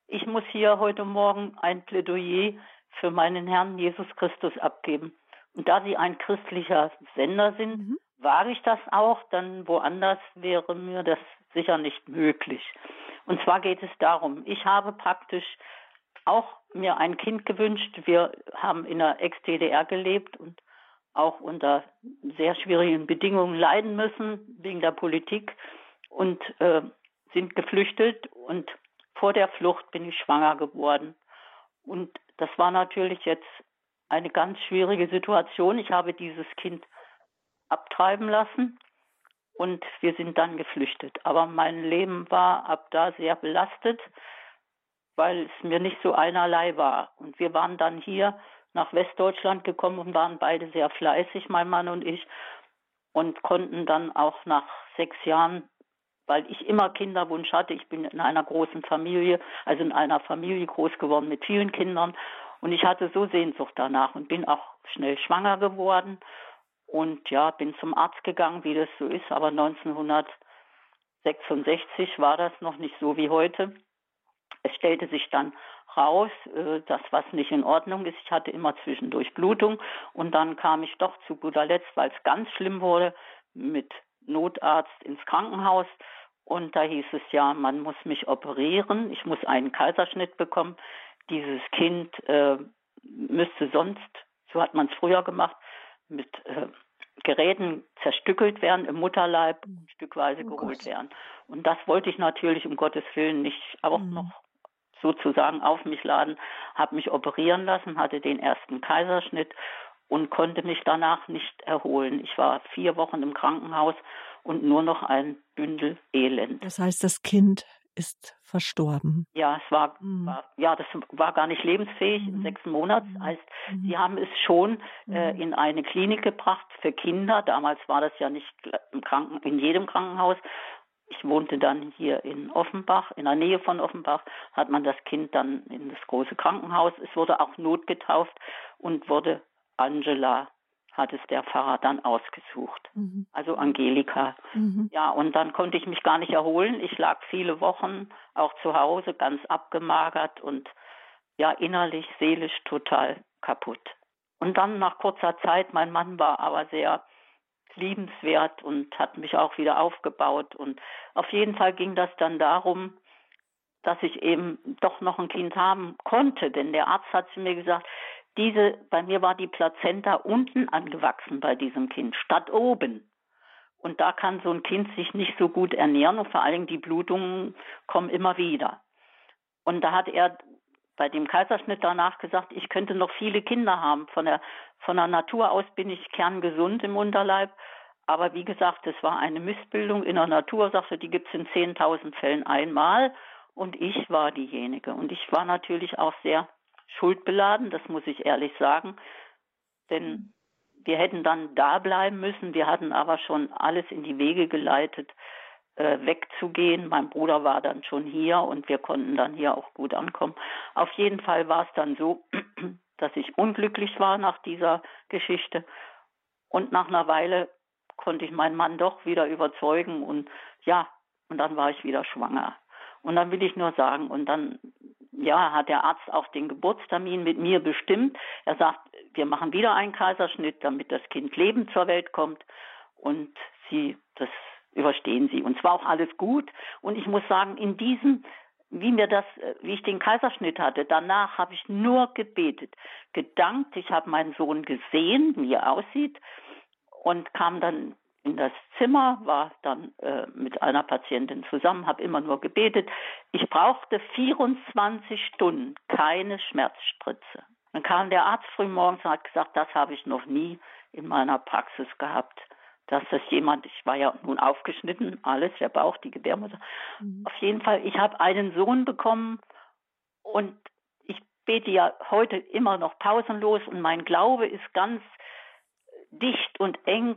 Ich muss hier heute Morgen ein Plädoyer für meinen Herrn Jesus Christus abgeben. Und da Sie ein christlicher Sender sind, mhm wage ich das auch, dann woanders wäre mir das sicher nicht möglich. Und zwar geht es darum, ich habe praktisch auch mir ein Kind gewünscht. Wir haben in der Ex-DDR gelebt und auch unter sehr schwierigen Bedingungen leiden müssen wegen der Politik und äh, sind geflüchtet und vor der Flucht bin ich schwanger geworden. Und das war natürlich jetzt eine ganz schwierige Situation. Ich habe dieses Kind abtreiben lassen und wir sind dann geflüchtet. Aber mein Leben war ab da sehr belastet, weil es mir nicht so einerlei war. Und wir waren dann hier nach Westdeutschland gekommen und waren beide sehr fleißig, mein Mann und ich, und konnten dann auch nach sechs Jahren, weil ich immer Kinderwunsch hatte, ich bin in einer großen Familie, also in einer Familie groß geworden mit vielen Kindern, und ich hatte so Sehnsucht danach und bin auch schnell schwanger geworden und ja, bin zum Arzt gegangen, wie das so ist, aber 1966 war das noch nicht so wie heute. Es stellte sich dann raus, äh, dass was nicht in Ordnung ist. Ich hatte immer zwischendurch Blutung und dann kam ich doch zu guter Letzt, weil es ganz schlimm wurde, mit Notarzt ins Krankenhaus und da hieß es ja, man muss mich operieren, ich muss einen Kaiserschnitt bekommen. Dieses Kind äh, müsste sonst, so hat man es früher gemacht, mit äh, Geräten zerstückelt werden im Mutterleib stückweise oh geholt Gott. werden. Und das wollte ich natürlich um Gottes Willen nicht auch mhm. noch sozusagen auf mich laden, habe mich operieren lassen, hatte den ersten Kaiserschnitt und konnte mich danach nicht erholen. Ich war vier Wochen im Krankenhaus und nur noch ein Bündel Elend. Das heißt, das Kind ist verstorben. Ja, es war, mhm. war, ja, das war gar nicht lebensfähig mhm. sechs Monate. Mhm. Heißt, mhm. sie haben es schon äh, mhm. in eine Klinik gebracht für Kinder. Damals war das ja nicht im Kranken, in jedem Krankenhaus. Ich wohnte dann hier in Offenbach, in der Nähe von Offenbach, hat man das Kind dann in das große Krankenhaus. Es wurde auch notgetauft und wurde Angela hat es der Pfarrer dann ausgesucht. Mhm. Also Angelika. Mhm. Ja, und dann konnte ich mich gar nicht erholen. Ich lag viele Wochen auch zu Hause, ganz abgemagert und ja, innerlich, seelisch total kaputt. Und dann nach kurzer Zeit, mein Mann war aber sehr liebenswert und hat mich auch wieder aufgebaut. Und auf jeden Fall ging das dann darum, dass ich eben doch noch ein Kind haben konnte. Denn der Arzt hat zu mir gesagt, diese, bei mir war die Plazenta unten angewachsen bei diesem Kind, statt oben. Und da kann so ein Kind sich nicht so gut ernähren und vor allen Dingen die Blutungen kommen immer wieder. Und da hat er bei dem Kaiserschnitt danach gesagt, ich könnte noch viele Kinder haben. Von der, von der Natur aus bin ich kerngesund im Unterleib. Aber wie gesagt, es war eine Missbildung in der Natur, sagte, die gibt es in 10.000 Fällen einmal. Und ich war diejenige. Und ich war natürlich auch sehr schuldbeladen, das muss ich ehrlich sagen. Denn wir hätten dann da bleiben müssen. Wir hatten aber schon alles in die Wege geleitet, äh, wegzugehen. Mein Bruder war dann schon hier und wir konnten dann hier auch gut ankommen. Auf jeden Fall war es dann so, dass ich unglücklich war nach dieser Geschichte Und nach einer Weile konnte ich meinen Mann doch wieder überzeugen und ja, und dann war ich wieder schwanger. Und dann will ich nur sagen, und dann, ja, hat der Arzt auch den Geburtstermin mit mir bestimmt. Er sagt, wir machen wieder einen Kaiserschnitt, damit das Kind lebend zur Welt kommt. Und sie, das überstehen sie. Und zwar auch alles gut. Und ich muss sagen, in diesem, wie mir das, wie ich den Kaiserschnitt hatte, danach habe ich nur gebetet, gedankt. Ich habe meinen Sohn gesehen, wie er aussieht und kam dann in das Zimmer, war dann äh, mit einer Patientin zusammen, habe immer nur gebetet. Ich brauchte 24 Stunden keine Schmerzspritze. Dann kam der Arzt früh morgens und hat gesagt, das habe ich noch nie in meiner Praxis gehabt. Dass das jemand, ich war ja nun aufgeschnitten, alles, der Bauch, die Gebärmutter. Mhm. Auf jeden Fall, ich habe einen Sohn bekommen und ich bete ja heute immer noch pausenlos und mein Glaube ist ganz dicht und eng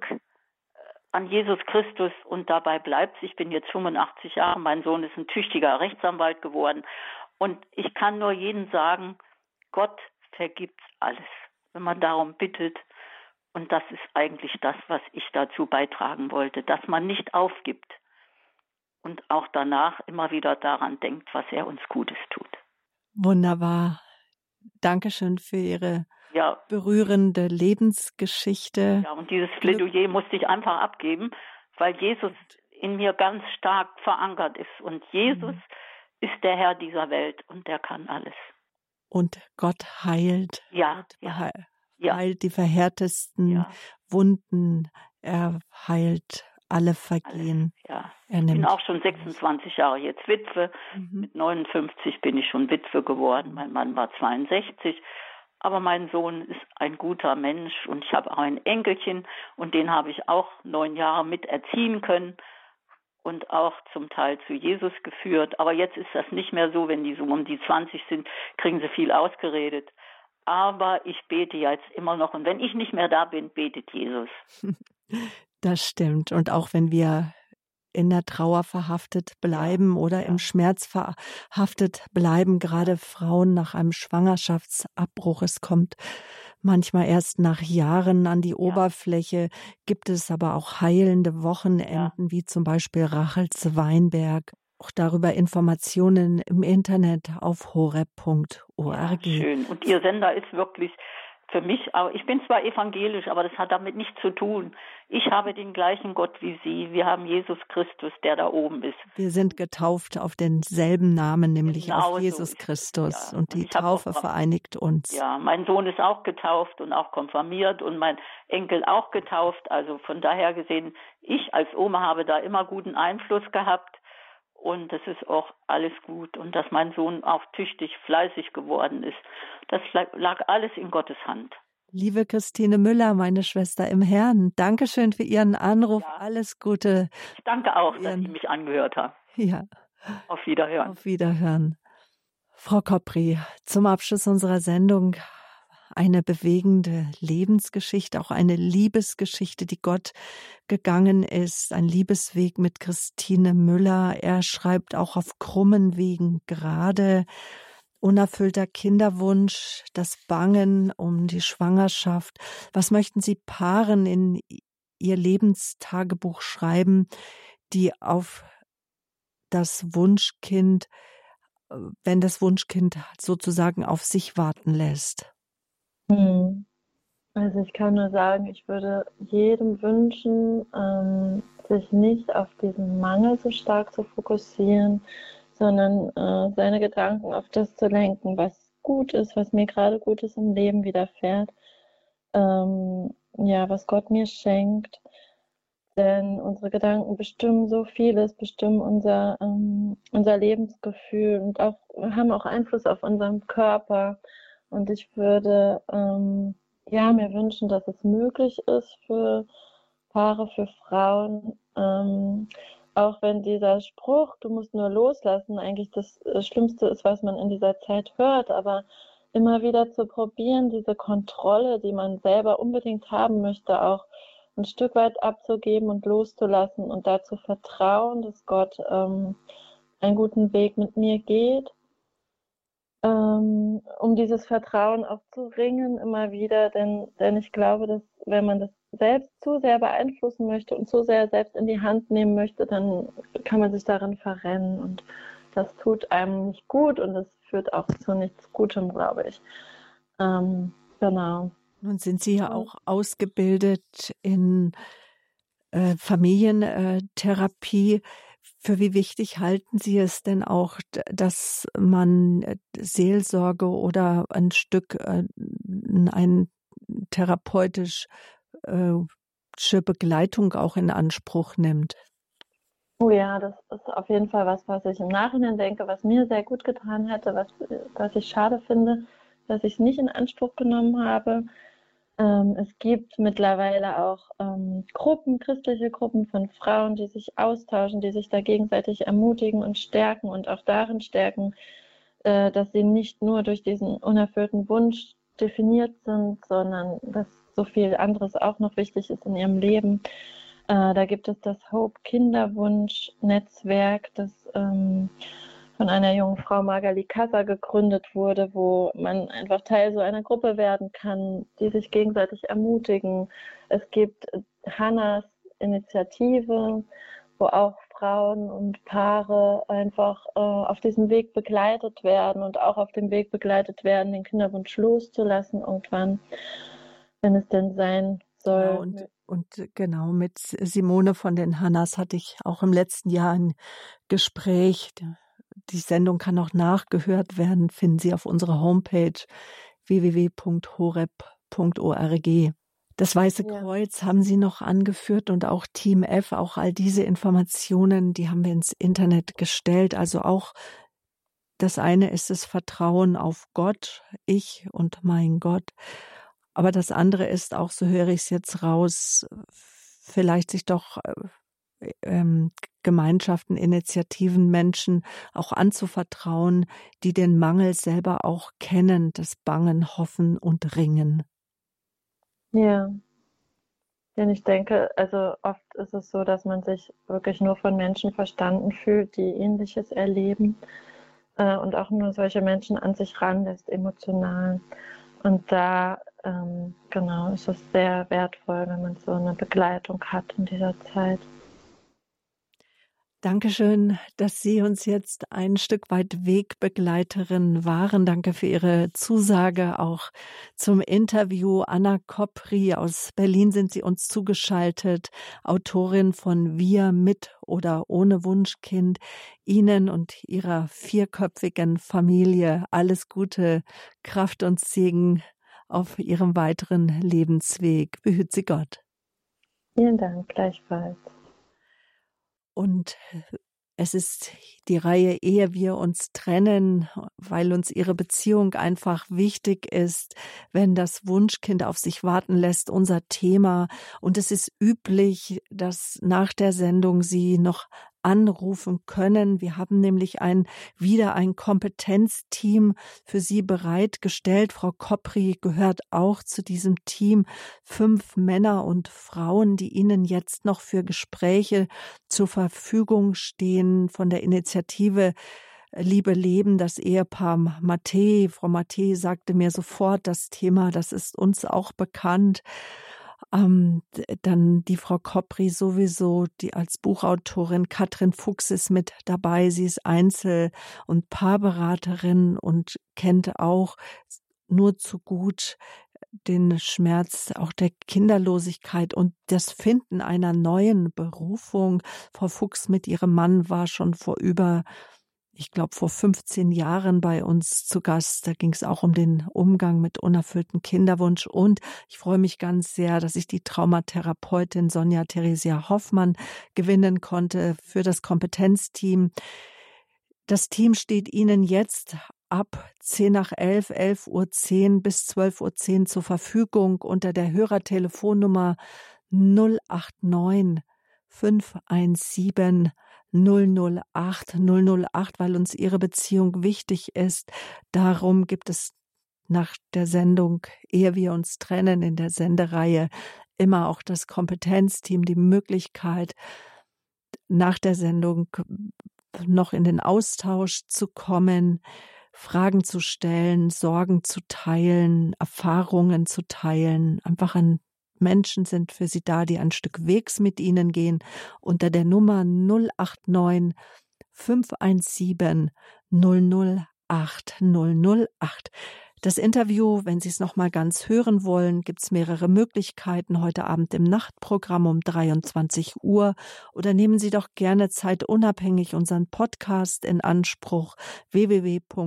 an Jesus Christus und dabei bleibt Ich bin jetzt 85 Jahre, mein Sohn ist ein tüchtiger Rechtsanwalt geworden und ich kann nur jedem sagen, Gott vergibt alles, wenn man darum bittet. Und das ist eigentlich das, was ich dazu beitragen wollte, dass man nicht aufgibt und auch danach immer wieder daran denkt, was er uns Gutes tut. Wunderbar. Dankeschön für Ihre ja. berührende Lebensgeschichte. Ja, und dieses Plädoyer musste ich einfach abgeben, weil Jesus in mir ganz stark verankert ist. Und Jesus mhm. ist der Herr dieser Welt und der kann alles. Und Gott heilt. Ja. Gott ja. Heilt die verhärtesten ja. Wunden. Er heilt alle Vergehen. Ja. ich bin auch schon 26 Jahre jetzt Witwe. Mhm. Mit 59 bin ich schon Witwe geworden. Mein Mann war 62. Aber mein Sohn ist ein guter Mensch und ich habe auch ein Enkelchen und den habe ich auch neun Jahre mit erziehen können und auch zum Teil zu Jesus geführt. Aber jetzt ist das nicht mehr so, wenn die so um die 20 sind, kriegen sie viel ausgeredet. Aber ich bete jetzt immer noch und wenn ich nicht mehr da bin, betet Jesus. Das stimmt. Und auch wenn wir in der Trauer verhaftet bleiben oder im Schmerz verhaftet bleiben, gerade Frauen nach einem Schwangerschaftsabbruch. Es kommt manchmal erst nach Jahren an die. Oberfläche, gibt es aber auch heilende Wochenenden, wie zum Beispiel Rachels Weinberg. Auch darüber Informationen im Internet auf horeb.org. Ja, schön. Und Ihr Sender ist wirklich für mich, aber ich bin zwar evangelisch, aber das hat damit nichts zu tun. Ich habe den gleichen Gott wie Sie. Wir haben Jesus Christus, der da oben ist. Wir sind getauft auf denselben Namen, nämlich genau auf Jesus so Christus. Ja. Und die und Taufe auch, vereinigt uns. Ja, mein Sohn ist auch getauft und auch konfirmiert und mein Enkel auch getauft. Also von daher gesehen, ich als Oma habe da immer guten Einfluss gehabt und das ist auch alles gut und dass mein Sohn auch tüchtig, fleißig geworden ist. Das lag alles in Gottes Hand. Liebe Christine Müller, meine Schwester im Herrn, Dankeschön für Ihren Anruf. Ja. Alles Gute. Ich danke auch, dass Sie mich angehört haben. Ja. Auf Wiederhören. Auf Wiederhören. Frau Kopri, zum Abschluss unserer Sendung eine bewegende Lebensgeschichte, auch eine Liebesgeschichte, die Gott gegangen ist, ein Liebesweg mit Christine Müller. Er schreibt auch auf krummen Wegen gerade unerfüllter Kinderwunsch, das Bangen um die Schwangerschaft. Was möchten Sie Paaren in ihr Lebenstagebuch schreiben, die auf das Wunschkind, äh, wenn das Wunschkind sozusagen auf sich warten lässt? Hm. Also ich kann nur sagen, ich würde jedem wünschen, ähm, sich nicht auf diesen Mangel so stark zu fokussieren, sondern äh, seine Gedanken auf das zu lenken, was gut ist, was mir gerade Gutes im Leben widerfährt, ähm, ja, was Gott mir schenkt. Denn unsere Gedanken bestimmen so vieles, bestimmen unser, ähm, unser Lebensgefühl und auch, haben auch Einfluss auf unseren Körper. Und ich würde ähm, ja, mir wünschen, dass es möglich ist für Paare, für Frauen, ähm, auch wenn dieser Spruch, du musst nur loslassen, eigentlich das äh, Schlimmste ist, was man in dieser Zeit hört, aber immer wieder zu probieren, diese Kontrolle, die man selber unbedingt haben möchte, auch ein Stück weit abzugeben und loszulassen und dazu vertrauen, dass Gott ähm, einen guten Weg mit mir geht ähm, um dieses Vertrauen auch zu ringen immer wieder, denn, denn ich glaube, dass wenn man das selbst zu sehr beeinflussen möchte und zu sehr selbst in die Hand nehmen möchte, dann kann man sich darin verrennen und das tut einem nicht gut und es führt auch zu nichts Gutem, glaube ich. Ähm, genau. Nun sind Sie ja auch ausgebildet in äh, Familientherapie. Für wie wichtig halten Sie es denn auch, dass man äh, Seelsorge oder ein Stück, äh, ein therapeutisch Begleitung auch in Anspruch nimmt? Oh ja, das ist auf jeden Fall was, was ich im Nachhinein denke, was mir sehr gut getan hätte, was, was ich schade finde, dass ich es nicht in Anspruch genommen habe. Ähm, es gibt mittlerweile auch ähm, Gruppen, christliche Gruppen von Frauen, die sich austauschen, die sich da gegenseitig ermutigen und stärken und auch darin stärken, äh, dass sie nicht nur durch diesen unerfüllten Wunsch definiert sind, sondern dass so viel anderes auch noch wichtig ist in ihrem Leben. Äh, da gibt es das Hope Kinderwunsch Netzwerk, das ähm, von einer jungen Frau Magali Kassa gegründet wurde, wo man einfach Teil so einer Gruppe werden kann, die sich gegenseitig ermutigen. Es gibt Hannas Initiative, wo auch Frauen und Paare einfach äh, auf diesem Weg begleitet werden und auch auf dem Weg begleitet werden, den Kinderwunsch loszulassen irgendwann, wenn es denn sein soll. Ja, und, und genau mit Simone von den Hannas hatte ich auch im letzten Jahr ein Gespräch die Sendung kann auch nachgehört werden, finden Sie auf unserer Homepage www.horeb.org. Das Weiße ja. Kreuz haben Sie noch angeführt und auch Team F, auch all diese Informationen, die haben wir ins Internet gestellt. Also auch das eine ist das Vertrauen auf Gott, ich und mein Gott. Aber das andere ist auch, so höre ich es jetzt raus, vielleicht sich doch äh, ähm, Gemeinschaften, Initiativen, Menschen auch anzuvertrauen, die den Mangel selber auch kennen, das Bangen, Hoffen und Ringen. Ja. Denn ich denke, also oft ist es so, dass man sich wirklich nur von Menschen verstanden fühlt, die ähnliches erleben äh, und auch nur solche Menschen an sich ranlässt, emotional. Und da, ähm, genau, ist es sehr wertvoll, wenn man so eine Begleitung hat in dieser Zeit. Dankeschön, dass Sie uns jetzt ein Stück weit Wegbegleiterin waren. Danke für Ihre Zusage auch zum Interview. Anna Kopri aus Berlin sind Sie uns zugeschaltet, Autorin von Wir mit oder ohne Wunschkind. Ihnen und Ihrer vierköpfigen Familie alles Gute, Kraft und Segen auf Ihrem weiteren Lebensweg. Behüt Sie Gott. Vielen Dank, gleichfalls. Und es ist die Reihe, ehe wir uns trennen, weil uns ihre Beziehung einfach wichtig ist, wenn das Wunschkind auf sich warten lässt, unser Thema. Und es ist üblich, dass nach der Sendung Sie noch anrufen können. Wir haben nämlich ein, wieder ein Kompetenzteam für Sie bereitgestellt. Frau Kopri gehört auch zu diesem Team. Fünf Männer und Frauen, die Ihnen jetzt noch für Gespräche zur Verfügung stehen von der Initiative Liebe Leben, das Ehepaar Matte. Frau Matte sagte mir sofort, das Thema, das ist uns auch bekannt. Ähm, dann die Frau Kopri sowieso, die als Buchautorin Katrin Fuchs ist mit dabei. Sie ist Einzel- und Paarberaterin und kennt auch nur zu gut den Schmerz auch der Kinderlosigkeit und das Finden einer neuen Berufung. Frau Fuchs mit ihrem Mann war schon vor über ich glaube, vor 15 Jahren bei uns zu Gast. Da ging es auch um den Umgang mit unerfüllten Kinderwunsch. Und ich freue mich ganz sehr, dass ich die Traumatherapeutin Sonja Theresia Hoffmann gewinnen konnte für das Kompetenzteam. Das Team steht Ihnen jetzt ab 10 nach 11, 11 Uhr 10 bis 12 Uhr 10 zur Verfügung unter der Hörertelefonnummer 089 517 008 008, weil uns ihre Beziehung wichtig ist. Darum gibt es nach der Sendung, ehe wir uns trennen in der Sendereihe, immer auch das Kompetenzteam die Möglichkeit, nach der Sendung noch in den Austausch zu kommen, Fragen zu stellen, Sorgen zu teilen, Erfahrungen zu teilen, einfach ein Menschen sind für Sie da, die ein Stück Wegs mit Ihnen gehen. Unter der Nummer 089 517 008 008. Das Interview, wenn Sie es noch mal ganz hören wollen, gibt es mehrere Möglichkeiten heute Abend im Nachtprogramm um 23 Uhr oder nehmen Sie doch gerne zeitunabhängig unseren Podcast in Anspruch www.horeb.org.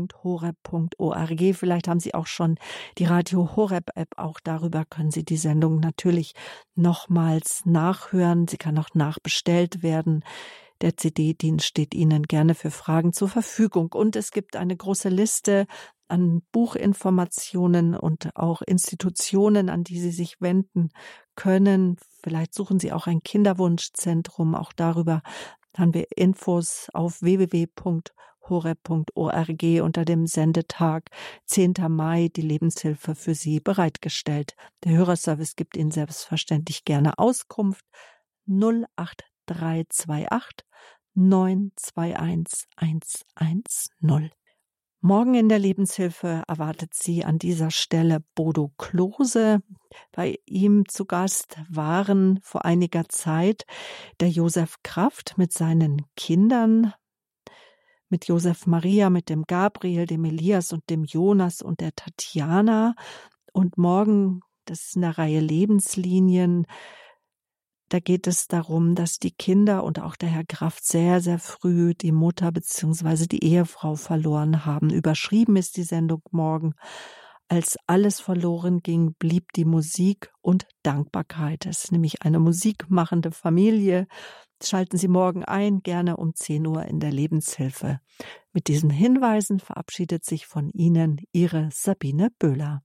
Vielleicht haben Sie auch schon die Radio Horeb App, auch darüber können Sie die Sendung natürlich nochmals nachhören. Sie kann auch nachbestellt werden. Der CD-Dienst steht Ihnen gerne für Fragen zur Verfügung. Und es gibt eine große Liste an Buchinformationen und auch Institutionen, an die Sie sich wenden können. Vielleicht suchen Sie auch ein Kinderwunschzentrum. Auch darüber haben wir Infos auf www.horeb.org unter dem Sendetag 10. Mai die Lebenshilfe für Sie bereitgestellt. Der Hörerservice gibt Ihnen selbstverständlich gerne Auskunft 08328 921 110. Morgen in der Lebenshilfe erwartet Sie an dieser Stelle Bodo Klose. Bei ihm zu Gast waren vor einiger Zeit der Josef Kraft mit seinen Kindern, mit Josef Maria, mit dem Gabriel, dem Elias und dem Jonas und der Tatjana. Und morgen, das ist in der Reihe Lebenslinien, da geht es darum, dass die Kinder und auch der Herr Kraft sehr, sehr früh die Mutter beziehungsweise die Ehefrau verloren haben. Überschrieben ist die Sendung morgen. Als alles verloren ging, blieb die Musik und Dankbarkeit. Es ist nämlich eine musikmachende Familie. Schalten Sie morgen ein, gerne um 10 Uhr in der Lebenshilfe. Mit diesen Hinweisen verabschiedet sich von Ihnen Ihre Sabine Böhler.